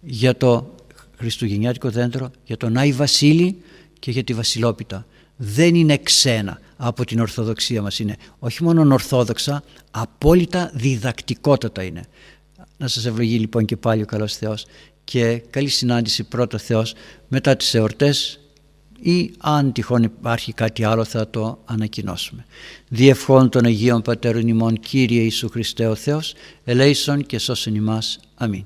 για το χριστουγεννιάτικο δέντρο για τον Άι Βασίλη και για τη Βασιλόπιτα. Δεν είναι ξένα από την Ορθοδοξία μας είναι όχι μόνο ορθόδοξα απόλυτα διδακτικότατα είναι να σας ευλογεί λοιπόν και πάλι ο καλός Θεός και καλή συνάντηση πρώτο Θεός μετά τις εορτές ή αν τυχόν υπάρχει κάτι άλλο θα το ανακοινώσουμε. Διευχών των Αγίων Πατέρων ημών Κύριε Ιησού Χριστέ ο Θεός, ελέησον και σώσον ημάς. Αμήν.